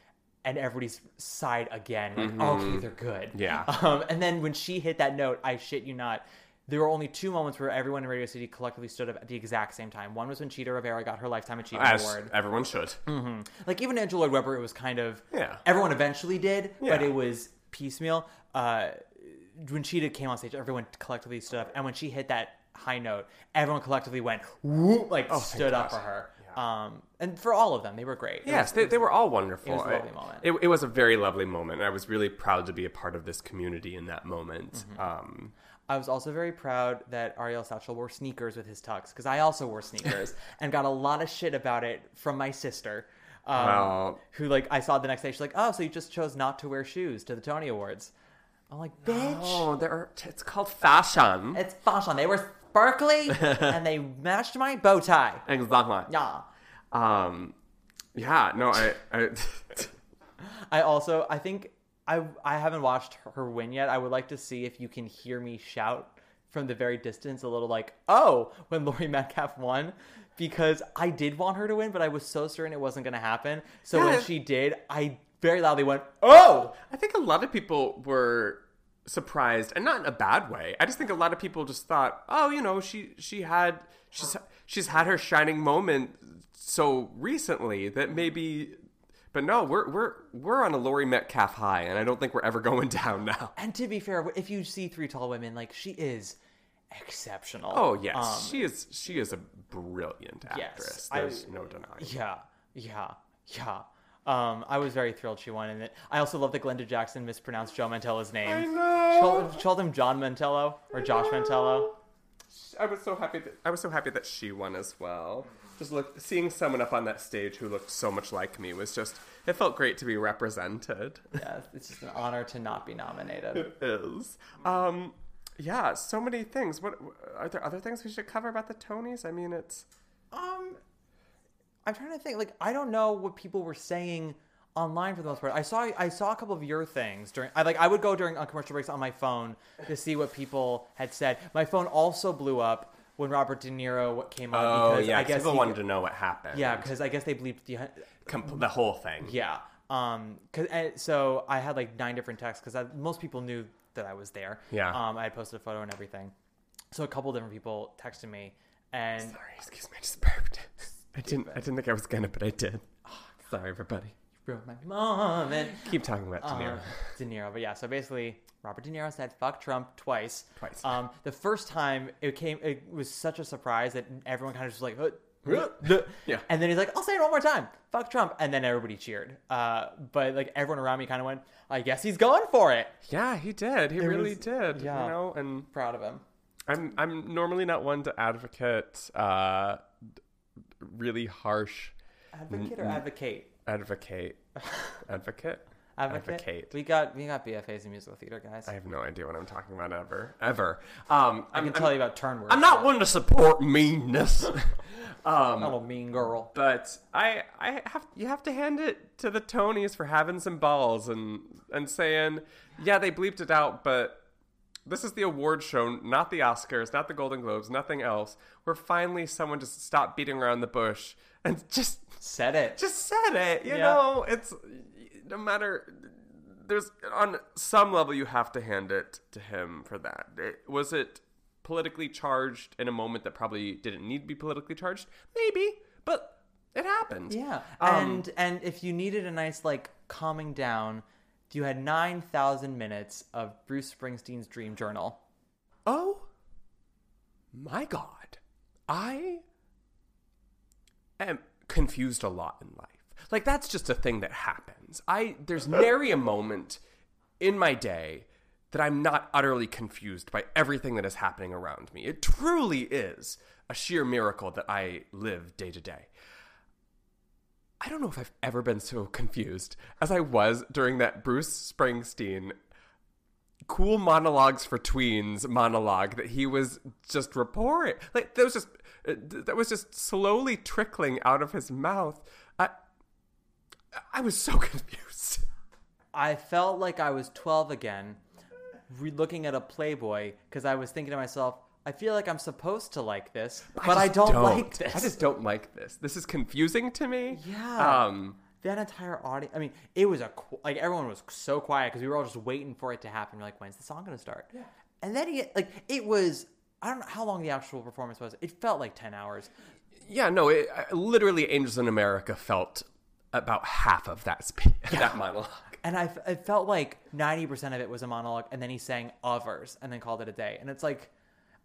And everybody's sighed again, like, Mhm. okay, they're good. Yeah. Um, and then when she hit that note, I shit you not, there were only two moments where everyone in Radio City collectively stood up at the exact same time. One was when Chita Rivera got her Lifetime Achievement As Award. everyone should. hmm Like even Andrew Lloyd Webber, it was kind of Yeah. Everyone eventually did, but it was piecemeal. Uh, when Cheetah came on stage, everyone collectively stood up, and when she hit that high note, everyone collectively went whoop, like Oh, stood up for her. Um, and for all of them, they were great. Yes, was- they, was- they were all wonderful. It was a I- lovely moment. It, it was a very lovely moment. and I was really proud to be a part of this community in that moment. Mm-hmm. Um, I was also very proud that Ari'el Stachel wore sneakers with his tux because I also wore sneakers and got a lot of shit about it from my sister. Um, Well- who like I saw the next day. She's like, "Oh, so you just chose not to wear shoes to the Tony Awards?" I'm like, "Bitch, oh, there are, it's called fashion. it's fashion. They were sparkly and they matched my bow tie." Exactly. Yeah. Um, yeah. No, I. I I also I think I I haven't watched her win yet. I would like to see if you can hear me shout from the very distance a little like, "Oh," when Laurie Metcalf won because I did want her to win, but I was so certain it wasn't going to happen. So Yeah. when she did, I very loudly went, "Oh!" I think a lot of people were surprised, and not in a bad way. I just think a lot of people just thought, oh, you know, she she had she's she's had her shining moment so recently that maybe. But no, we're we're we're on a Laurie Metcalf high, and I don't think we're ever going down now. And to be fair, if you see three tall women, like she is exceptional. Oh yes, Um, she is she is a brilliant actress. I- There's no denying. Yeah, yeah, yeah. Um, I was very thrilled she won in it. I also love that Glenda Jackson mispronounced Joe Mantello's name. I She know. called, she called him John Mantello or Josh Mantello. I was so happy that I was so happy that she won as well. Just look, seeing someone up on that stage who looked so much like me was just it felt great to be represented. Yeah, it's just an honor to not be nominated. It is. Um, yeah, so many things. What are there other things we should cover about the Tonys? I mean, it's Um, I'm trying to think. Like, I don't know what people were saying online for the most part. I saw I saw a couple of your things during. I like I would go during on commercial breaks on my phone to see what people had said. My phone also blew up when Robert De Niro came on. oh because yeah, I guess people he- wanted to know what happened. Yeah, because I guess they bleeped the. Com- the whole thing. Yeah. Um. Cause and so I had like nine different texts because most people knew that I was there. Yeah. Um. I had posted a photo and everything. So a couple different people texted me, and Sorry, excuse me, I just burped. I didn't. I didn't think I was gonna, but I did. Sorry, everybody. wrote my mom and Keep talking about De Niro. Uh, De Niro. But yeah, so basically, Robert De Niro said "fuck Trump" twice. Twice. Um, the first time it came, it was such a surprise that everyone kind of just like, "Uh, Yeah. And then he's like, "I'll say it one more time, fuck Trump," and then everybody cheered. Uh, but like everyone around me kind of went, "I guess he's going for it." Yeah, he did. He really was- did. yeah. You know, and Proud of him. I'm I'm normally not one to advocate uh, really harsh Advocate or advocate? advocate advocate Advocate. We got we got BFAs in musical theater, guys. I I, have no idea what I'm talking about ever ever. Um, I'm, can I'm- tell you about turn words. I'm not one to support meanness. um, a little mean girl. but I I have you have to hand it to the Tonys for having some balls and and saying yeah they bleeped it out but this is the award show not the Oscars not the Golden Globes nothing else where finally someone just stopped beating around the bush and just Said it. just said it you Yeah. know it's no matter there's on some level you have to hand it to him for that it, was it politically charged in a moment that probably didn't need to be politically charged maybe but it happened Yeah, Um, and and if you needed a nice like calming down, you had nine thousand minutes of Bruce Springsteen's Dream Journal. oh my god. I am confused a lot in life. Like that's just a thing that happens. I there's nary a moment in my day that i'm not utterly confused by everything that is happening around me. It truly is a sheer miracle that i live day to day i don't know if i've ever been so confused as i was during that bruce springsteen cool monologues for tweens monologue that he was just reporting like that was just uh, that was just slowly trickling out of his mouth. I i was so confused. I felt like I was twelve again, re- looking at a Playboy because I was thinking to myself, I feel like I'm supposed to like this, but I, just don't, like this. i just don't like this this is confusing to me Yeah. um that entire audience. I mean, it was a like everyone was so quiet because we were all just waiting for it to happen. We're like, when's the song gonna start? Yeah. And then he like it was. I don't know how long the actual performance was. It felt like ten hours. yeah no it, literally angels in america felt about half of that speech that monologue And I, I felt like 90% of it was a monologue, and then he sang others and then called it a day. And it's like,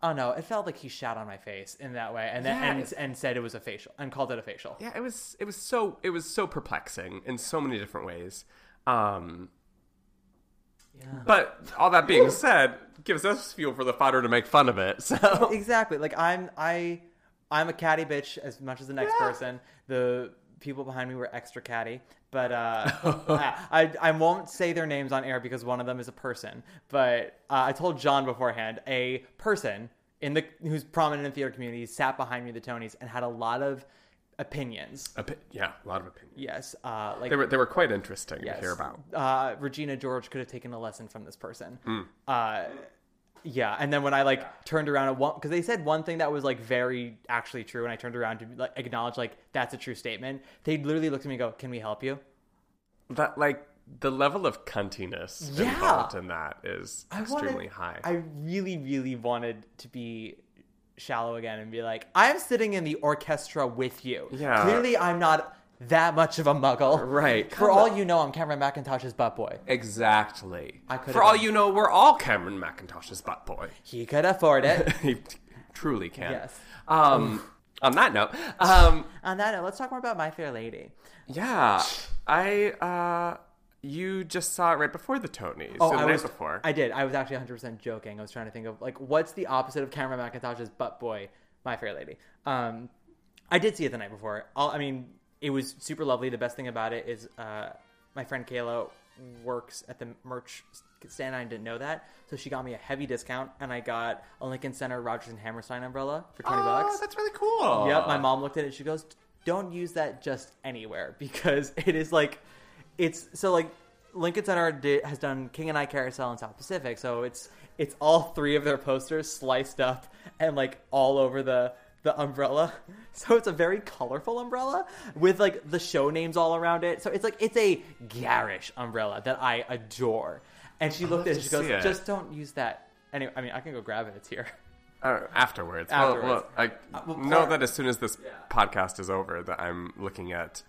oh no, it felt like he shat on my face in that way and then Yeah. and, and said it was a facial and called it a facial. yeah it was it was so it was so perplexing in so many different ways um but all that being said gives us fuel for the fodder to make fun of it so exactly. Like I'm I I'm a catty bitch as much as the next Yeah. person. The people behind me were extra catty, but uh, I I won't say their names on air because one of them is a person. But uh, I told John beforehand, a person in the who's prominent in the theater community sat behind me at the Tonys and had a lot of opinions. Opi- yeah a lot of opinions Yes, uh, like they were they were quite interesting yes. to hear about Uh, Regina George could have taken a lesson from this person. Hmm. Yeah, and then when I like turned around at one, because they said one thing that was like very actually true, and I turned around to like acknowledge like that's a true statement. They literally looked at me and go, "Can we help you?" that like the level of cuntiness Yeah. involved in that is I extremely wanted, high. I really, really wanted to be shallow again and be like, I'm sitting in the orchestra with you. Yeah. Clearly, I'm not that much of a muggle. Right. For Come all on. you know, I'm Cameron Mackintosh's butt boy. exactly. I could've For all been- you know, we're all Cameron Mackintosh's butt boy. He could afford it. he truly can. Yes. Um, on that note, um, On that note, let's talk more about My Fair Lady. yeah, I uh, you just saw it right before the Tonys. Oh, so the I night was before. I did. I was actually 100% joking. I was trying to think of like what's the opposite of Cameron Mackintosh's butt boy, My Fair Lady. Um, I did see it the night before. All, I mean, it was super lovely. The best thing about it is uh, my friend Kayla works at the merch stand. I didn't know that, so she got me a heavy discount, and I got a Lincoln Center Rodgers and Hammerstein umbrella for 20 oh, bucks. that's really cool. Yep, my mom looked at it. She goes, "Don't use that just anywhere because it is like, it's so like Lincoln Center did, has done King and I Carousel in South Pacific, so it's it's all three of their posters sliced up and like all over the the umbrella. So it's a very colorful umbrella with like the show names all around it. So it's like it's a garish umbrella that I adore. And she looked at it and she goes, it. "Just don't use that." Anyway, I mean, I can go grab it. It's here. Uh, afterwards. Afterwards. Well, well, I Uh, well, know that as soon as this podcast is over, that I'm looking at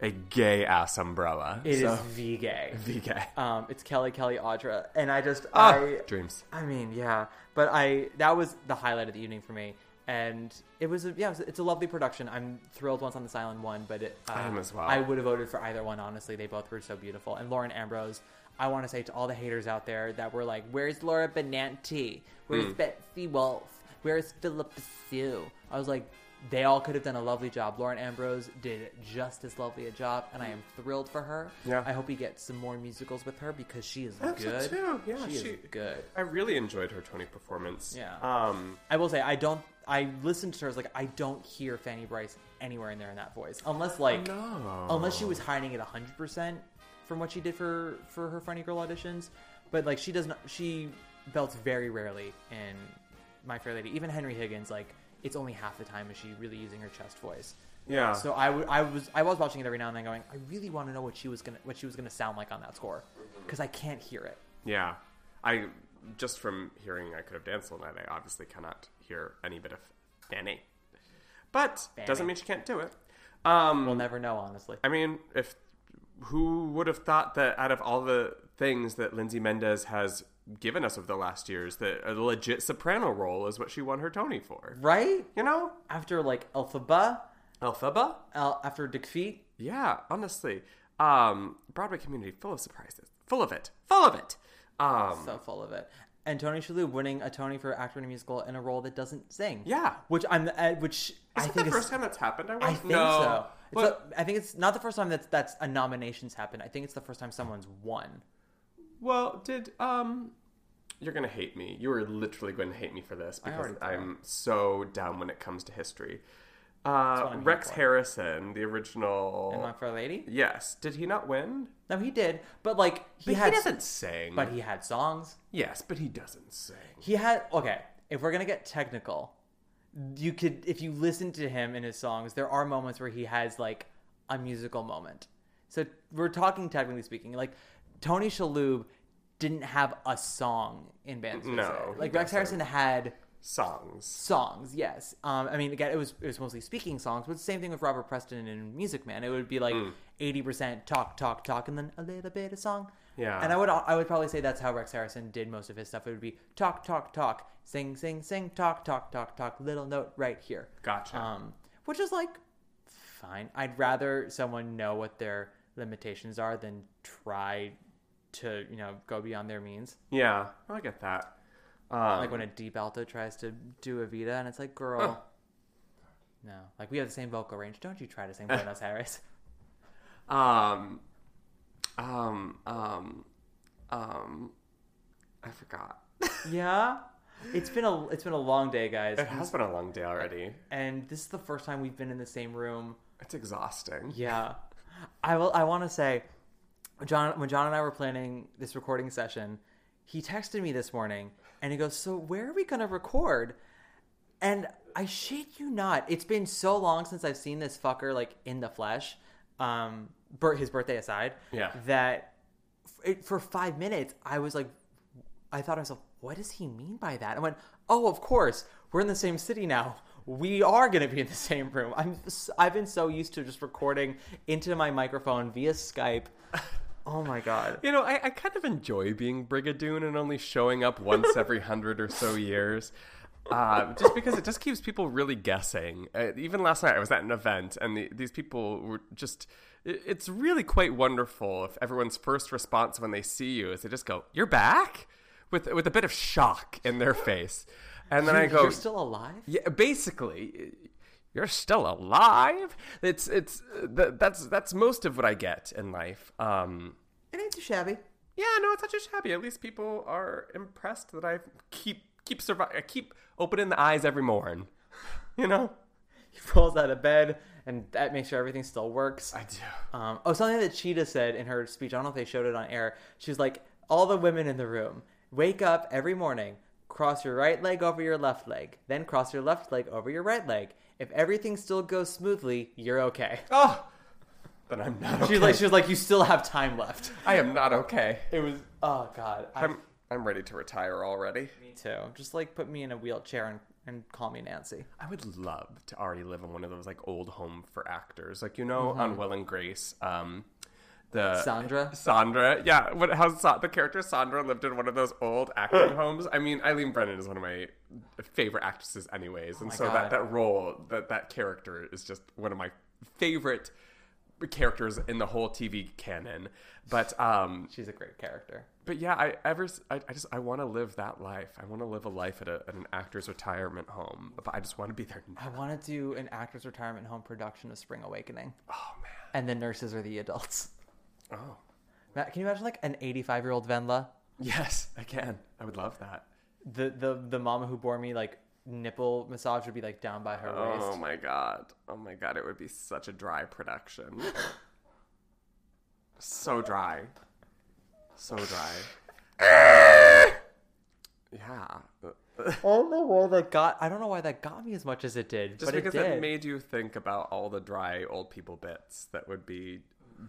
a gay ass umbrella. It is so. V gay. V gay. Um, it's Kelly Kelly Audra, and I just Ah, I dreams. I mean, yeah, but I that was the highlight of the evening for me, and it was a, yeah, it was, it's a lovely production. I'm thrilled once on this island one, but it, uh, I am as well. I would have voted for either one. Honestly, they both were so beautiful. And Lauren Ambrose, I want to say to all the haters out there that were like, "Where's Laura Benanti? Where's Hmm. Betsy Wolfe? Where's Phillipa Soo?" I was like. They all could have done a lovely job. Lauren Ambrose did just as lovely a job, and I am thrilled for her. Yeah. I hope we get some more musicals with her because she is so good. too. Yeah, she, she- is good. I really enjoyed her Tony performance. Yeah. Um, I will say I don't. I listened to her. I was like, I don't hear Fanny Brice anywhere in there in that voice, unless like, no. unless she was hiding it hundred percent from what she did for for her Funny Girl auditions. But like, she does not. She belts very rarely in My Fair Lady. Even Henry Higgins, like, it's only half the time is she really using her chest voice. Yeah. So I I was I was watching it every now and then, going, I really want to know what she was gonna what she was gonna sound like on that score because I can't hear it. yeah. I just from hearing I could have danced all night. I obviously cannot hear any bit of Fanny, but doesn't mean she can't do it. Um, We'll never know, honestly. I mean, if who would have thought that out of all the things that Lindsay Mendez has given us over the last years, that a legit soprano role is what she won her Tony for? Right You know, after like Elphaba, Elphaba. El- after Dogfight. Yeah, honestly, um, Broadway community full of surprises, full of it, full of it. Um, so full of it. And Tony Shalhoub winning a Tony for actor in a musical in a role that doesn't sing. Yeah. which I'm, uh, which I is it think the first time that's happened? I, I think no. so. But- a- I think it's not the first time that's that's a nominations happened. I think it's the first time someone's won. Well, did um you're gonna hate me. You are literally going to hate me for this because. I'm so down when it comes to history. Uh, Rex. Harrison, the original. And My Fair Lady. Yes. Did he not win? No, he did, but like he But had, he doesn't sing. but he had songs. yes, but he doesn't sing. He had okay. If we're gonna get technical, you could if you listen to him in his songs, there are moments where he has like a musical moment. So we're talking technically speaking, like Tony Shalhoub didn't have a song in Band's No, like Rex. Harrison had Songs. songs. Yes, um, I mean again, it was it was mostly speaking songs, but the same thing with Robert Preston in Music Man. It would be like Mm. eighty percent talk, talk, talk, and then a little bit of song. Yeah. and I would I would probably say that's how Rex Harrison did most of his stuff. It would be talk, talk, talk, sing, sing, sing, talk, talk, talk, talk, little note right here. Gotcha. Um, which is like fine. I'd rather someone know what their limitations are than try to you know go beyond their means. Yeah, I get that. Um, Like when a deep alto tries to do a Vita, and it's like, girl, no. Like we have the same vocal range. Don't you try to sing Buenos Aires? um, um, um, um, I forgot. yeah. It's been a it's been a long day, guys, It has been a long day already. and this is the first time we've been in the same room. It's exhausting. Yeah, I will. I want to say, John. When John and I were planning this recording session, he texted me this morning, and he goes, "So where are we gonna record?" And I shit you not, it's been so long since I've seen this fucker like in the flesh. Um, his birthday aside, Yeah. that f- it, for five minutes, I was like, I thought to myself, what does he mean by that? I went, oh, of course, we're in the same city now. We are going to be in the same room. I'm, I've been so used to just recording into my microphone via Skype. Oh my god. You know, I, I kind of enjoy being Brigadoon and only showing up once every hundred or so years. Uh, just because it just keeps people really guessing. Uh, even last night, I was at an event, and the, these people were just. It, it's really quite wonderful if everyone's first response when they see you is they just go, "You're back," with with a bit of shock in their face, and then I go, You're still alive? yeah, basically, you're still alive. It's it's th- that's that's most of what I get in life. Um, It ain't too shabby. yeah, no, it's not too shabby. At least people are impressed that I keep keep survive. I keep opening the eyes every morning. You know, He rolls out of bed, and that makes sure everything still works. I do. Um, oh, something that Chita said in her speech. I don't know if they showed it on air. She was like, "All the women in the room, wake up every morning, cross your right leg over your left leg, then cross your left leg over your right leg. If everything still goes smoothly, you're okay." Oh, then I'm not. Okay. She was like, she was like, "You still have time left." I am not okay. It was, oh god, I, I'm I'm ready to retire already. me too. Just like put me in a wheelchair and, and call me Nancy. I would love to already live in one of those like old home for actors, like you know on Will and Grace. Um, the Zandra? Zandra, yeah. What? How Sa- the character Zandra lived in one of those old acting homes. I mean, Eileen Brennan is one of my favorite actresses, anyways, and my so God. that that role, that that character is just one of my favorite characters in the whole TV canon. But um, She's a great character. but yeah, I ever I, I just I want to live that life. I want to live a life at, a, at an actor's retirement home. But I just want to be there. I want to do an actor's retirement home production of Spring Awakening, Oh man. and the nurses are the adults. Oh Matt, can you imagine like an 85 year old Wendla? yes, I can. I would love that. The the the mama who bore me like nipple massage would be like down by her Oh waist. Oh my god. Oh my god. It would be such a dry production. so dry. So dry. yeah. I don't know why that got. I don't know why that got me as much as it did, Just because it it, made you think about all the dry old people bits that would be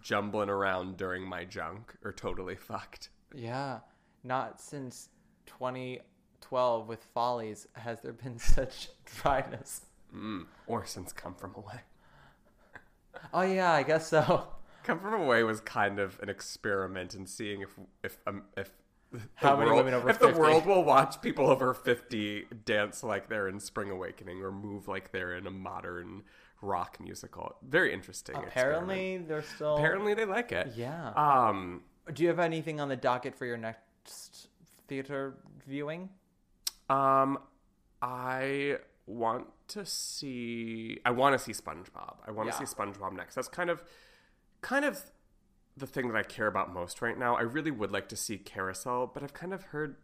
jumbling around during my junk or totally fucked. Yeah, not since 2012 with Follies has there been such dryness. Mm. Or since Come From Away. Oh yeah, I guess so. Come From Away was kind of an experiment in seeing if if um, if the How many world, women over if 50? the world will watch people over fifty dance like they're in Spring Awakening or move like they're in a modern rock musical. Very interesting. experiment. Apparently, they're still. apparently they like it. Yeah. Um. Do you have anything on the docket for your next theater viewing? Um. I want to see. I want to see SpongeBob. I want to Yeah. see SpongeBob next. That's kind of, kind of, the thing that I care about most right now. I really would like to see Carousel, but I've kind of heard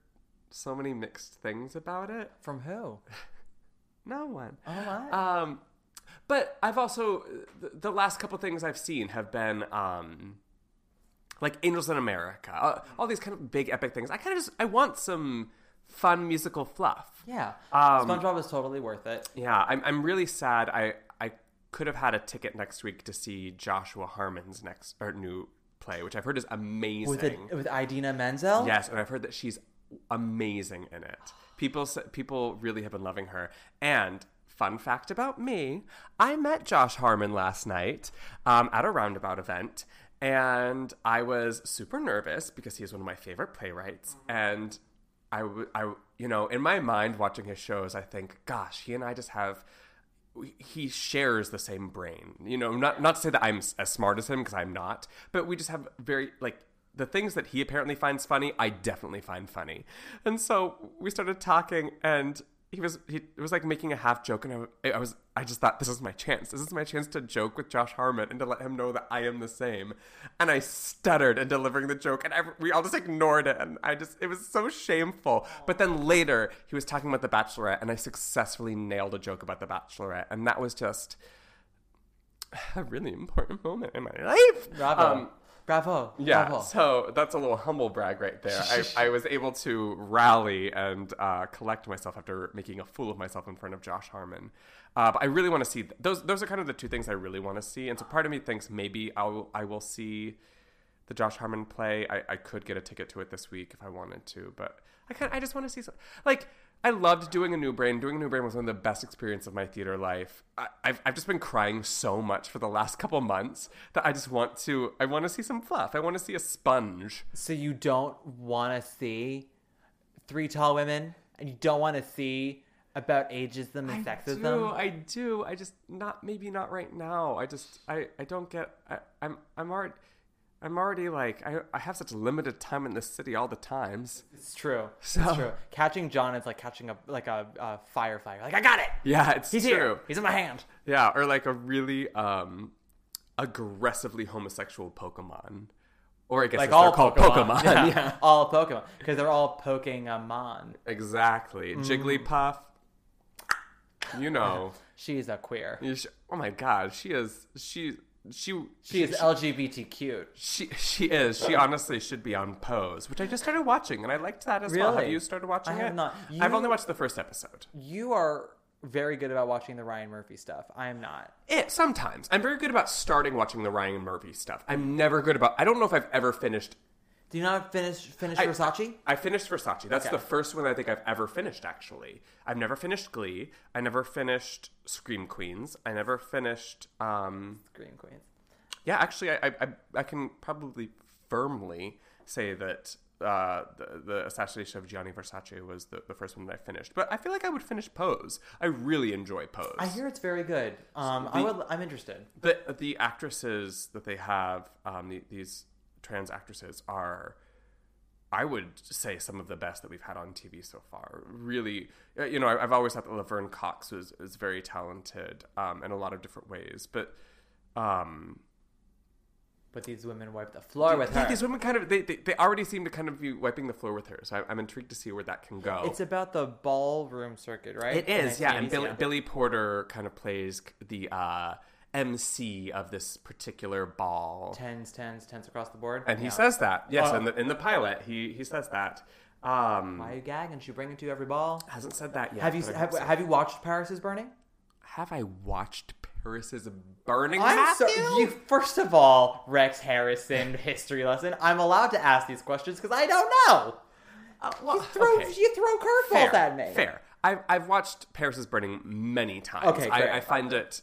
so many mixed things about it. From who? No one. Oh my. Um, but I've also the, last couple things I've seen have been um, like Angels in America, uh, all these kind of big epic things. I kind of just I want some fun musical fluff. yeah. Um, SpongeBob is totally worth it. Yeah, I'm I'm really sad. I I could have had a ticket next week to see Joshua Harmon's next or new play, which I've heard is amazing. With it, with Idina Menzel. Yes, and I've heard that she's amazing in it. People people really have been loving her. And fun fact about me, I met Josh Harmon last night um, at a roundabout event, and I was super nervous because he's one of my favorite playwrights, and I, I, you know in my mind watching his shows, I think, gosh, he and I just have he shares the same brain. You know, not not to say that I'm as smart as him because I'm not, but we just have very like the things that he apparently finds funny, I definitely find funny. And so we started talking and he was he it was like making a half joke and I, I was I just thought this is my chance. This is my chance to joke with Josh Harmon and to let him know that I am the same. And I stuttered in delivering the joke and I, we all just ignored it and I just it was so shameful. But then later he was talking about the Bachelorette and I successfully nailed a joke about the Bachelorette and that was just a really important moment in my life. Bravo. Um, Bravo. yeah, Bravo. so that's a little humble brag right there. I, I was able to rally and uh, collect myself after making a fool of myself in front of Josh Harmon. Uh, but I really want to see those. Those are kind of the two things I really want to see. And so part of me thinks maybe I'll I will see the Josh Harmon play. I, I could get a ticket to it this week if I wanted to, but I kind I just want to see some like I loved doing a new brain. Doing a new brain was one of the best experiences of my theater life. I, I've I've just been crying so much for the last couple months that I just want to I want to see some fluff. I want to see a sponge. So you don't want to see three tall women, and you don't want to see about ageism and I sexism. do, I do. I just not maybe not right now. I just I I don't get. I, I'm I'm already. I'm already like I, I have such limited time in this city all the times. It's true. So- It's true. Catching John is like catching a like a, a firefighter. Like I got it. Yeah, it's He's true. here. He's in my hand. Yeah, or like a really um aggressively homosexual Pokemon. Or I guess Like all called Pokemon. Pokemon. Yeah, yeah. all Pokemon because they're all poking a mon. Exactly. Mm. Jigglypuff. You know. She's a queer. Oh my god, she is she she She is LGBTQ. She she is. She honestly should be on Pose, which I just started watching, and I liked that as well. Have you started watching I it? have not. I've only watched the first episode. You are very good about watching the Ryan Murphy stuff. I am not. It sometimes. I'm very good about starting watching the Ryan Murphy stuff. I'm never good about. I don't know if I've ever finished. Do you not finish finish I- Versace? I finished Versace. That's Okay. the first one I think I've ever finished. Actually, I've never finished Glee. I never finished Scream Queens. I never finished. um Green Queens. Yeah, actually, I I, I, I can probably firmly say that uh, the, the assassination of Gianni Versace was the, the first one that I finished. But I feel like I would finish Pose. I really enjoy Pose. I hear it's very good. Um, I would, I'm interested. the the actresses that they have, um, the, these trans actresses are. I would say some of the best that we've had on TV so far. Really, uh, you know, I've always thought that Laverne Cox was is very talented um, in a lot of different ways, but um, But these women wipe the floor with her. these women kind of they, they, they already seem to kind of be wiping the floor with her. So I, I'm intrigued to see where that can go. It's about the ballroom circuit, right? It is, yeah. And Billy, yeah. Billy Porter kind of plays the uh, MC of this particular ball. Tens, tens, tens across the board. And he Yeah. says that. Yes, Oh. in, the, in the pilot, he, he says that. Um, Why are you gagging? She bring it to every ball. hasn't said that yet. Have you have, have you watched Paris is Burning? Have I watched Paris is Burning? I'm so you. First of all, Rex Harrison history lesson. I'm allowed to ask these questions because I don't know. Uh, well, You throw okay. you throw curveballs at me. Fair. I've, I've watched Paris is Burning many times. Okay. I, I find it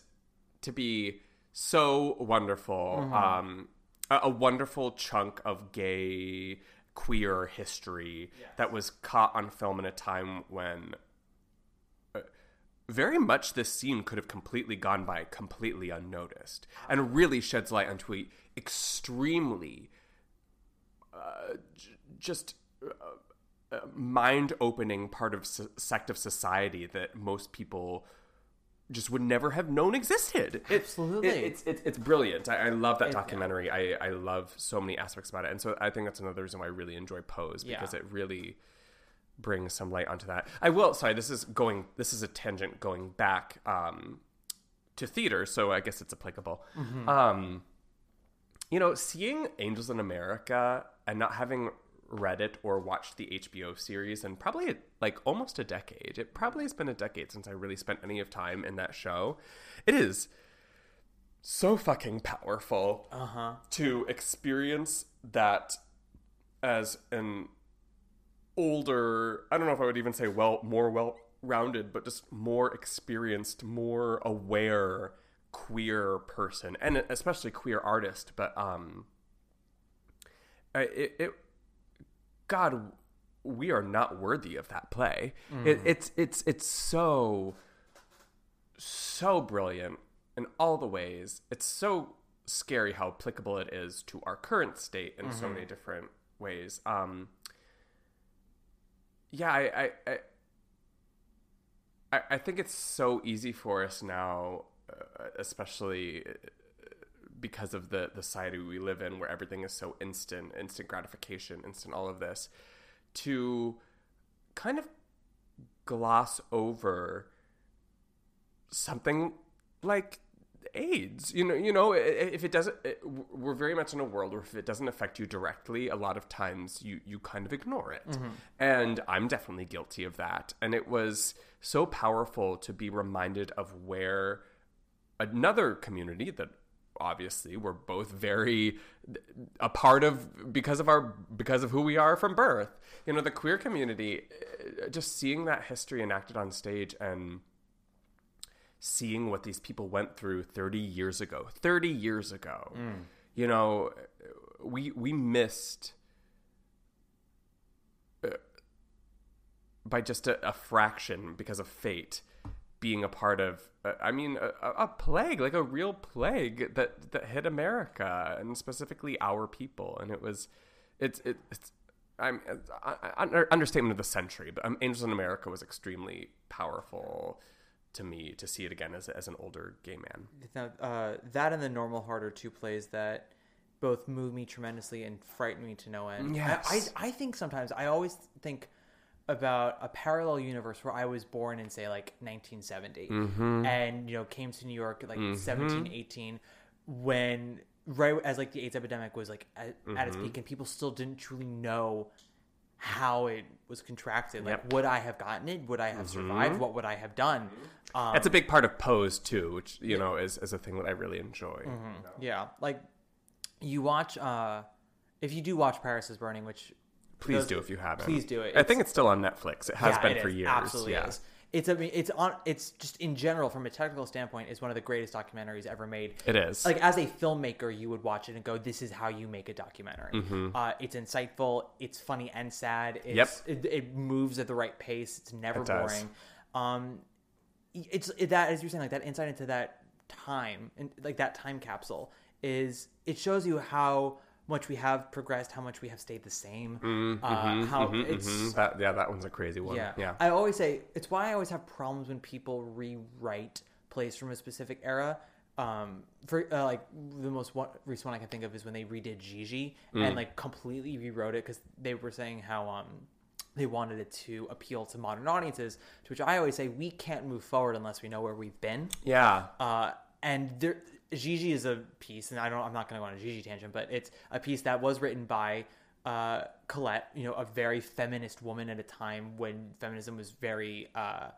to be so wonderful. Mm-hmm. Um, a, a wonderful chunk of gay queer history that was caught on film in a time when uh, very much this scene could have completely gone by completely unnoticed and really sheds light onto a extremely uh, j- just uh, mind-opening part of so- sect of society that most people just would never have known existed. It- Absolutely. it- it's, it's it's brilliant. I, I love that documentary. I, I love so many aspects about it, and so I think that's another reason why I really enjoy Pose because Yeah. it really brings some light onto that. I will. Sorry, this is going. This is a tangent going back um, to theater, so I guess it's applicable. Mm-hmm. Um, you know, seeing Angels in America and not having read it or watched the HBO series in probably like almost a decade. It probably has been a decade since I really spent any of time in that show. It is so fucking powerful uh-huh. to experience that as an older, I don't know if I would even say well more well rounded, but just more experienced, more aware queer person and especially queer artist, but um it, it God, we are not worthy of that play. It, it's it's it's so so brilliant in all the ways. It's so scary how applicable it is to our current state in so many different ways. Um, yeah, I I, I I I think it's so easy for us now, uh, especially because of the the society we live in where everything is so instant instant gratification instant all of this to kind of gloss over something like AIDS. You know, you know, if it doesn't, it, we're very much in a world where if it doesn't affect you directly, a lot of times you you kind of ignore it. Mm-hmm. And I'm definitely guilty of that. And it was so powerful to be reminded of where another community that obviously we're both very a part of because of our because of who we are from birth. You know, the queer community, uh, just seeing that history enacted on stage and seeing what these people went through 30 years ago 30 years ago you know we we missed uh, by just a, a fraction because of fate being a part of uh, i mean a, a plague like a real plague that that hit america and specifically our people and it was it's it, it's I'm I, I, understatement of the century, but um, Angels in America was extremely powerful to me to see it again as, as an older gay man. Now, uh, that and the normal heart are two plays that both move me tremendously and frighten me to no end. Yes. I, I, I think sometimes I always think about a parallel universe where I was born in say like 1970 mm-hmm. and you know came to New York like mm-hmm. 17 18 when right as like the AIDS epidemic was like at, at its mm-hmm. peak and people still didn't truly know how it was contracted. Like Yep. would I have gotten it? Would I have survived? What would I have done? Um, That's a big part of Pose too, which you know is, is a thing that I really enjoy. Yeah, like you watch. uh If you do watch Paris is Burning, which Please those- do if you haven't. Please do it. I think it's still on Netflix. It has yeah, been it for is. years. Absolutely yeah. is. It's I mean it's on. It's just in general from a technical standpoint is one of the greatest documentaries ever made. It is. Like as a filmmaker, you would watch it and go, "This is how you make a documentary." Uh, it's insightful. It's funny and sad. It's, Mm-hmm. Yep. It, it moves at the right pace. It's never It boring. Um, it's it, that as you're saying like that insight into that time and like that time capsule is it shows you how much we have progressed how much we have stayed the same uh, how it's Mhm. That, yeah, that one's a crazy one. yeah. Yeah. I always say it's why I always have problems when people rewrite plays from a specific era. Um, for uh, like the most one, recent one I can think of is when they redid Gigi Mm. and like completely rewrote it because they were saying how um they wanted it to appeal to modern audiences. To which I always say we can't move forward unless we know where we've been. yeah. Uh, and there, Gigi is a piece, and I don't. I'm not going to go on a Gigi tangent, but it's a piece that was written by uh, Colette. You know, a very feminist woman at a time when feminism was very uh,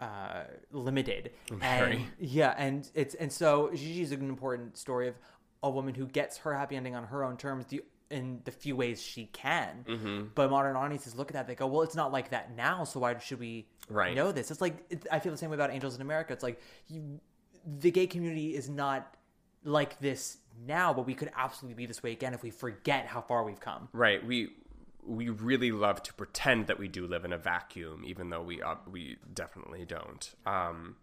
uh, limited. And yeah, and it's and so Gigi is an important story of a woman who gets her happy ending on her own terms. The in the few ways she can, Mm-hmm. but modern audiences look at that. They go, "Well, it's not like that now. So why should we Right. know this?" It's like it, I feel the same way about Angels in America. It's like you, the gay community is not like this now, but we could absolutely be this way again if we forget how far we've come. Right. We we really love to pretend that we do live in a vacuum, even though we uh, we definitely don't. Um,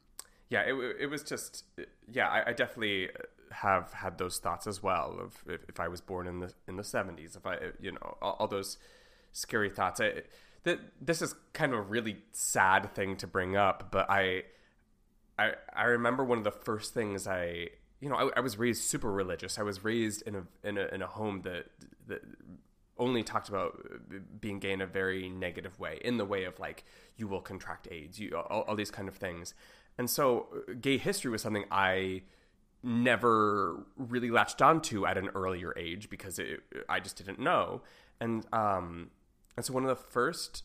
yeah, it, it was just yeah. I, I definitely have had those thoughts as well. Of if, if I was born in the in the seventies, if I you know all, all those scary thoughts. I, this is kind of a really sad thing to bring up, but I I I remember one of the first things I you know I, I was raised super religious. I was raised in a in a in a home that that only talked about being gay in a very negative way, in the way of like you will contract AIDS, you all, all these kind of things. And so, uh, gay history was something I never really latched onto at an earlier age because it, I just didn't know. And um, and so one of the first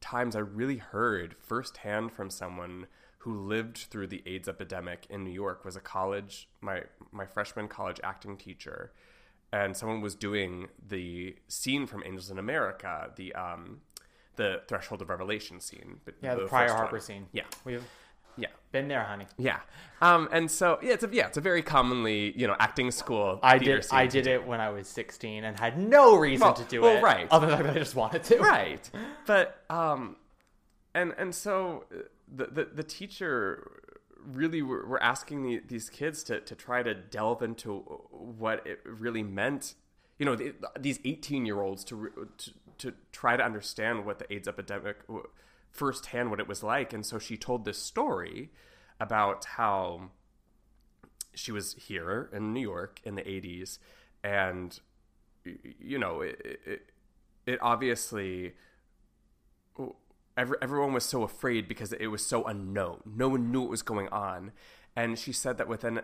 times I really heard firsthand from someone who lived through the AIDS epidemic in New York was a college my my freshman college acting teacher, and someone was doing the scene from Angels in America, the um, the Threshold of Revelation scene. Yeah, the Prior first Harper one. scene. Yeah, We've yeah. been there, honey. Yeah, um, and so yeah, it's a yeah, it's a very commonly you know acting school. I did. I did it when I was 16 and had no reason Well- to do well, it. right. Other than I just wanted to. right but um and and so uh, the the, the teacher really were, were asking the, these kids to, to try to delve into what it really meant. You know the, these 18 year olds to, to to try to understand what the aids epidemic firsthand what it was like. And so she told this story about how she was here in new york in the 80s and you know it, it, it obviously every, everyone was so afraid because it was so unknown. No one knew what was going on, and she said that within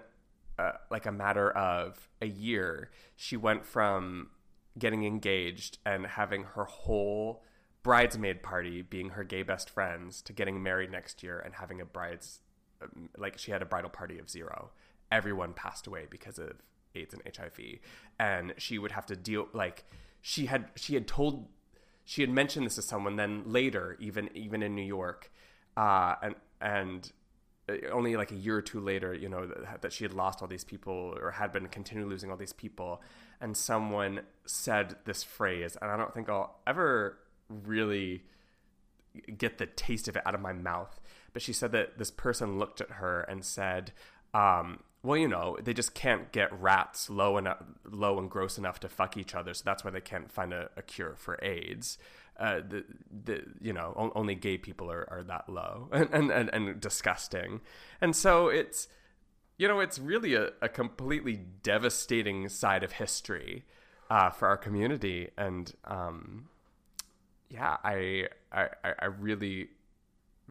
uh, like a matter of a year, she went from getting engaged and having her whole bridesmaid party being her gay best friends to getting married next year and having a brides um, like she had a bridal party of zero. Everyone passed away because of AIDS and HIV, and she would have to deal like she had she had told she had mentioned this to someone. Then later, even even in New York, uh, and and uh, only like a year or two later, you know, that, that she had lost all these people or had been continually losing all these people. And someone said this phrase, and I don't think I'll ever really get the taste of it out of my mouth. But she said that this person looked at her and said, um, well, you know, they just can't get rats low enough, low and gross enough to fuck each other, so that's why they can't find a, a cure for AIDS. Uh, the, the, you know, o- only gay people are, are that low and, and, and, and disgusting. And so it's, you know, it's really a, a completely devastating side of history uh, for our community. And um, yeah, I, I, I I really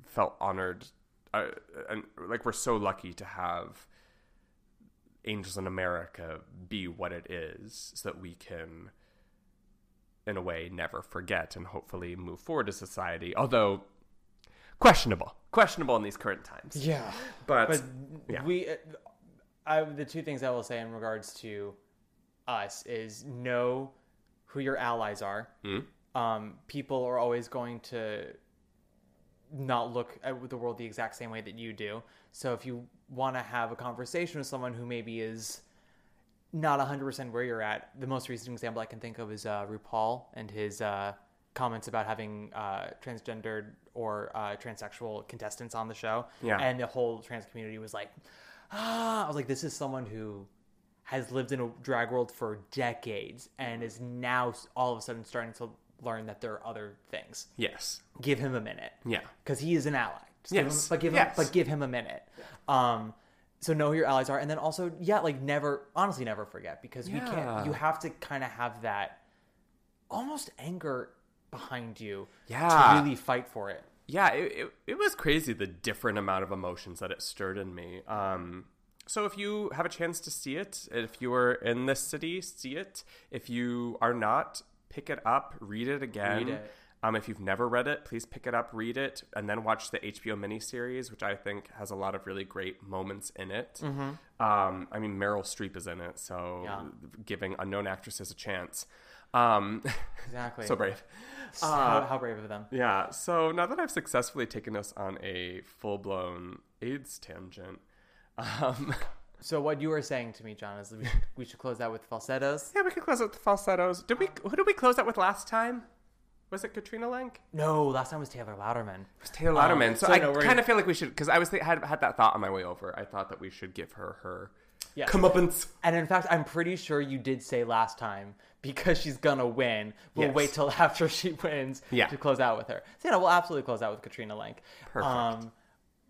felt honored. Uh, and like, we're so lucky to have Angels in America be what it is so that we can, in a way, never forget and hopefully move forward as society. Although, questionable. Questionable in these current times. Yeah, But, but yeah. we, uh, I, the two things I will say in regards to us is know who your allies are. Mm-hmm. Um, people are always going to not look at the world the exact same way that you do. So if you want to have a conversation with someone who maybe is not 100% where you're at, the most recent example I can think of is uh, RuPaul and his uh, comments about having uh, transgendered or uh, transsexual contestants on the show. Yeah. And the whole trans community was like, ah, I was like, this is someone who has lived in a drag world for decades and is now all of a sudden starting to learn that there are other things. Yes. Give him a minute Yeah. because he is an ally. Just give him- but give him, Yes. but give him a minute. Um, so know who your allies are, and then also, yeah, like never, honestly, never forget because we can't. You have to kind of have that almost anger behind you Yeah. to really fight for it. yeah, it, it, it was crazy the different amount of emotions that it stirred in me. Um, so if you have a chance to see it, if you are in this city, see it. If you are not, pick it up, read it again. Read it. Um, if you've never read it, please pick it up, read it, and then watch the HBO miniseries, which I think has a lot of really great moments in it. Um, I mean, Meryl Streep is in it, so Yeah. giving unknown actresses a chance. Um, Exactly. so brave. how, how brave of them. Yeah. So now that I've successfully taken us on a full blown AIDS tangent, um, So what you were saying to me, John, is we should, we should close out with falsettos. yeah, we can close out with falsettos. Did we? Who did we close out with last time? Was it Katrina Lenk? No, last time was Taylor Louderman. It was Taylor Louderman. Um, so, so I no, we're kind gonna- of feel like we should because I was th- had had that thought on my way over. I thought that we should give her her Yes. comeuppance. And in fact, I'm pretty sure you did say last time because she's gonna win. We'll Yes. wait till after she wins Yeah. to close out with her. So, you know, we'll absolutely close out with Katrina Lenk. Perfect. Um,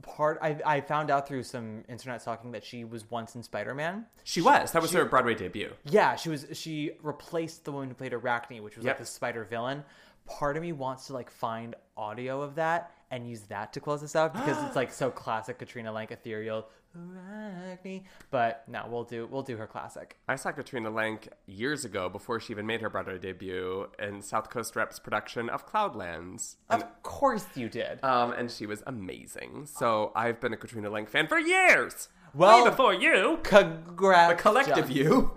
part I, I found out through some internet talking that she was once in Spider Man. She was. That was her Broadway debut. Yeah, she was. She replaced the woman who played Arachne, which was Yep. like the spider villain. Part of me wants to like find audio of that and use that to close this out because it's like so classic Katrina Lenk ethereal Arachne. But no, we'll do we'll do her classic. I saw Katrina Lenk years ago before she even made her Broadway debut in South Coast Rep's production of Cloudlands. Of course you did. Um, and she was amazing. So I've been a Katrina Lenk fan for years. Well- Way before you, Congrats, the collective John. you.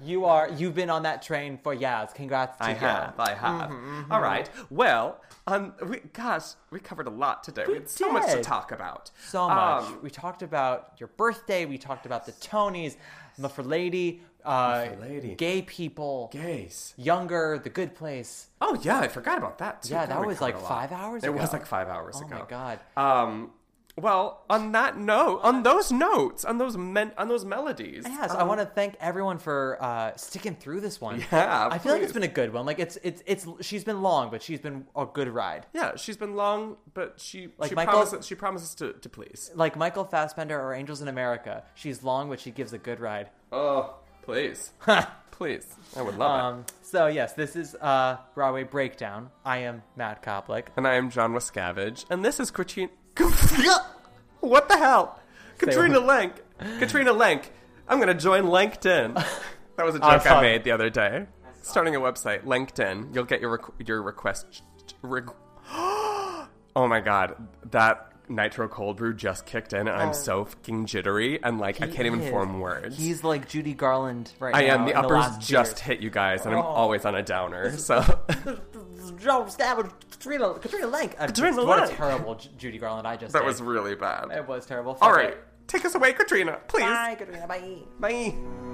You are you've been on that train for years. Congrats to I you. have, I have. All right. Well, um, we, gosh, we covered a lot today. We, had so much to talk about. So much. Um, we talked about your birthday. We talked about the Tonys, the for lady, uh, For Lady. gay people, gays. younger, the good place. Oh yeah, I forgot about that too. Yeah, God, that was like five hours ago. It was like five hours Oh ago. Oh my God. Um, well, on that note, on those notes, on those men, on those melodies. Yes, I want to thank everyone for uh, sticking through this one. Um, Yeah, I feel like it's been a good one. Like it's it's it's she's been long, but she's been a good ride. Yeah, she's been long, but she Like she Michael- promises she promises to, to please. Like Michael Fassbender or Angels in America, she's long, but she gives a good ride. Oh, please, please, I would love it. Um, so yes, this is uh, Broadway Breakdown. I am Matt Koplik. And I am John Wascavage, and this is Katrina. what the hell? Katrina Lenk. Katrina Lenk. I'm gonna join LinkedIn. That was a joke I thought- made the other day. Starting a website, LinkedIn. You'll get your requ- your request. Re- oh my god, that Nitro Cold Brew just kicked in, and I'm oh. so fucking jittery, and like I can't even is. form words. He's like Judy Garland right I now. I am. The uppers last just years. hit you guys, and I'm Oh. always on a downer. So Joe Stabber, Katrina, Katrina Lenk. Uh, Katrina what Lank. a terrible J- Judy Garland I just that did. was really bad. It was terrible. All Fuck right, it. take us away, Katrina, please. Bye, Katrina. Bye. Bye.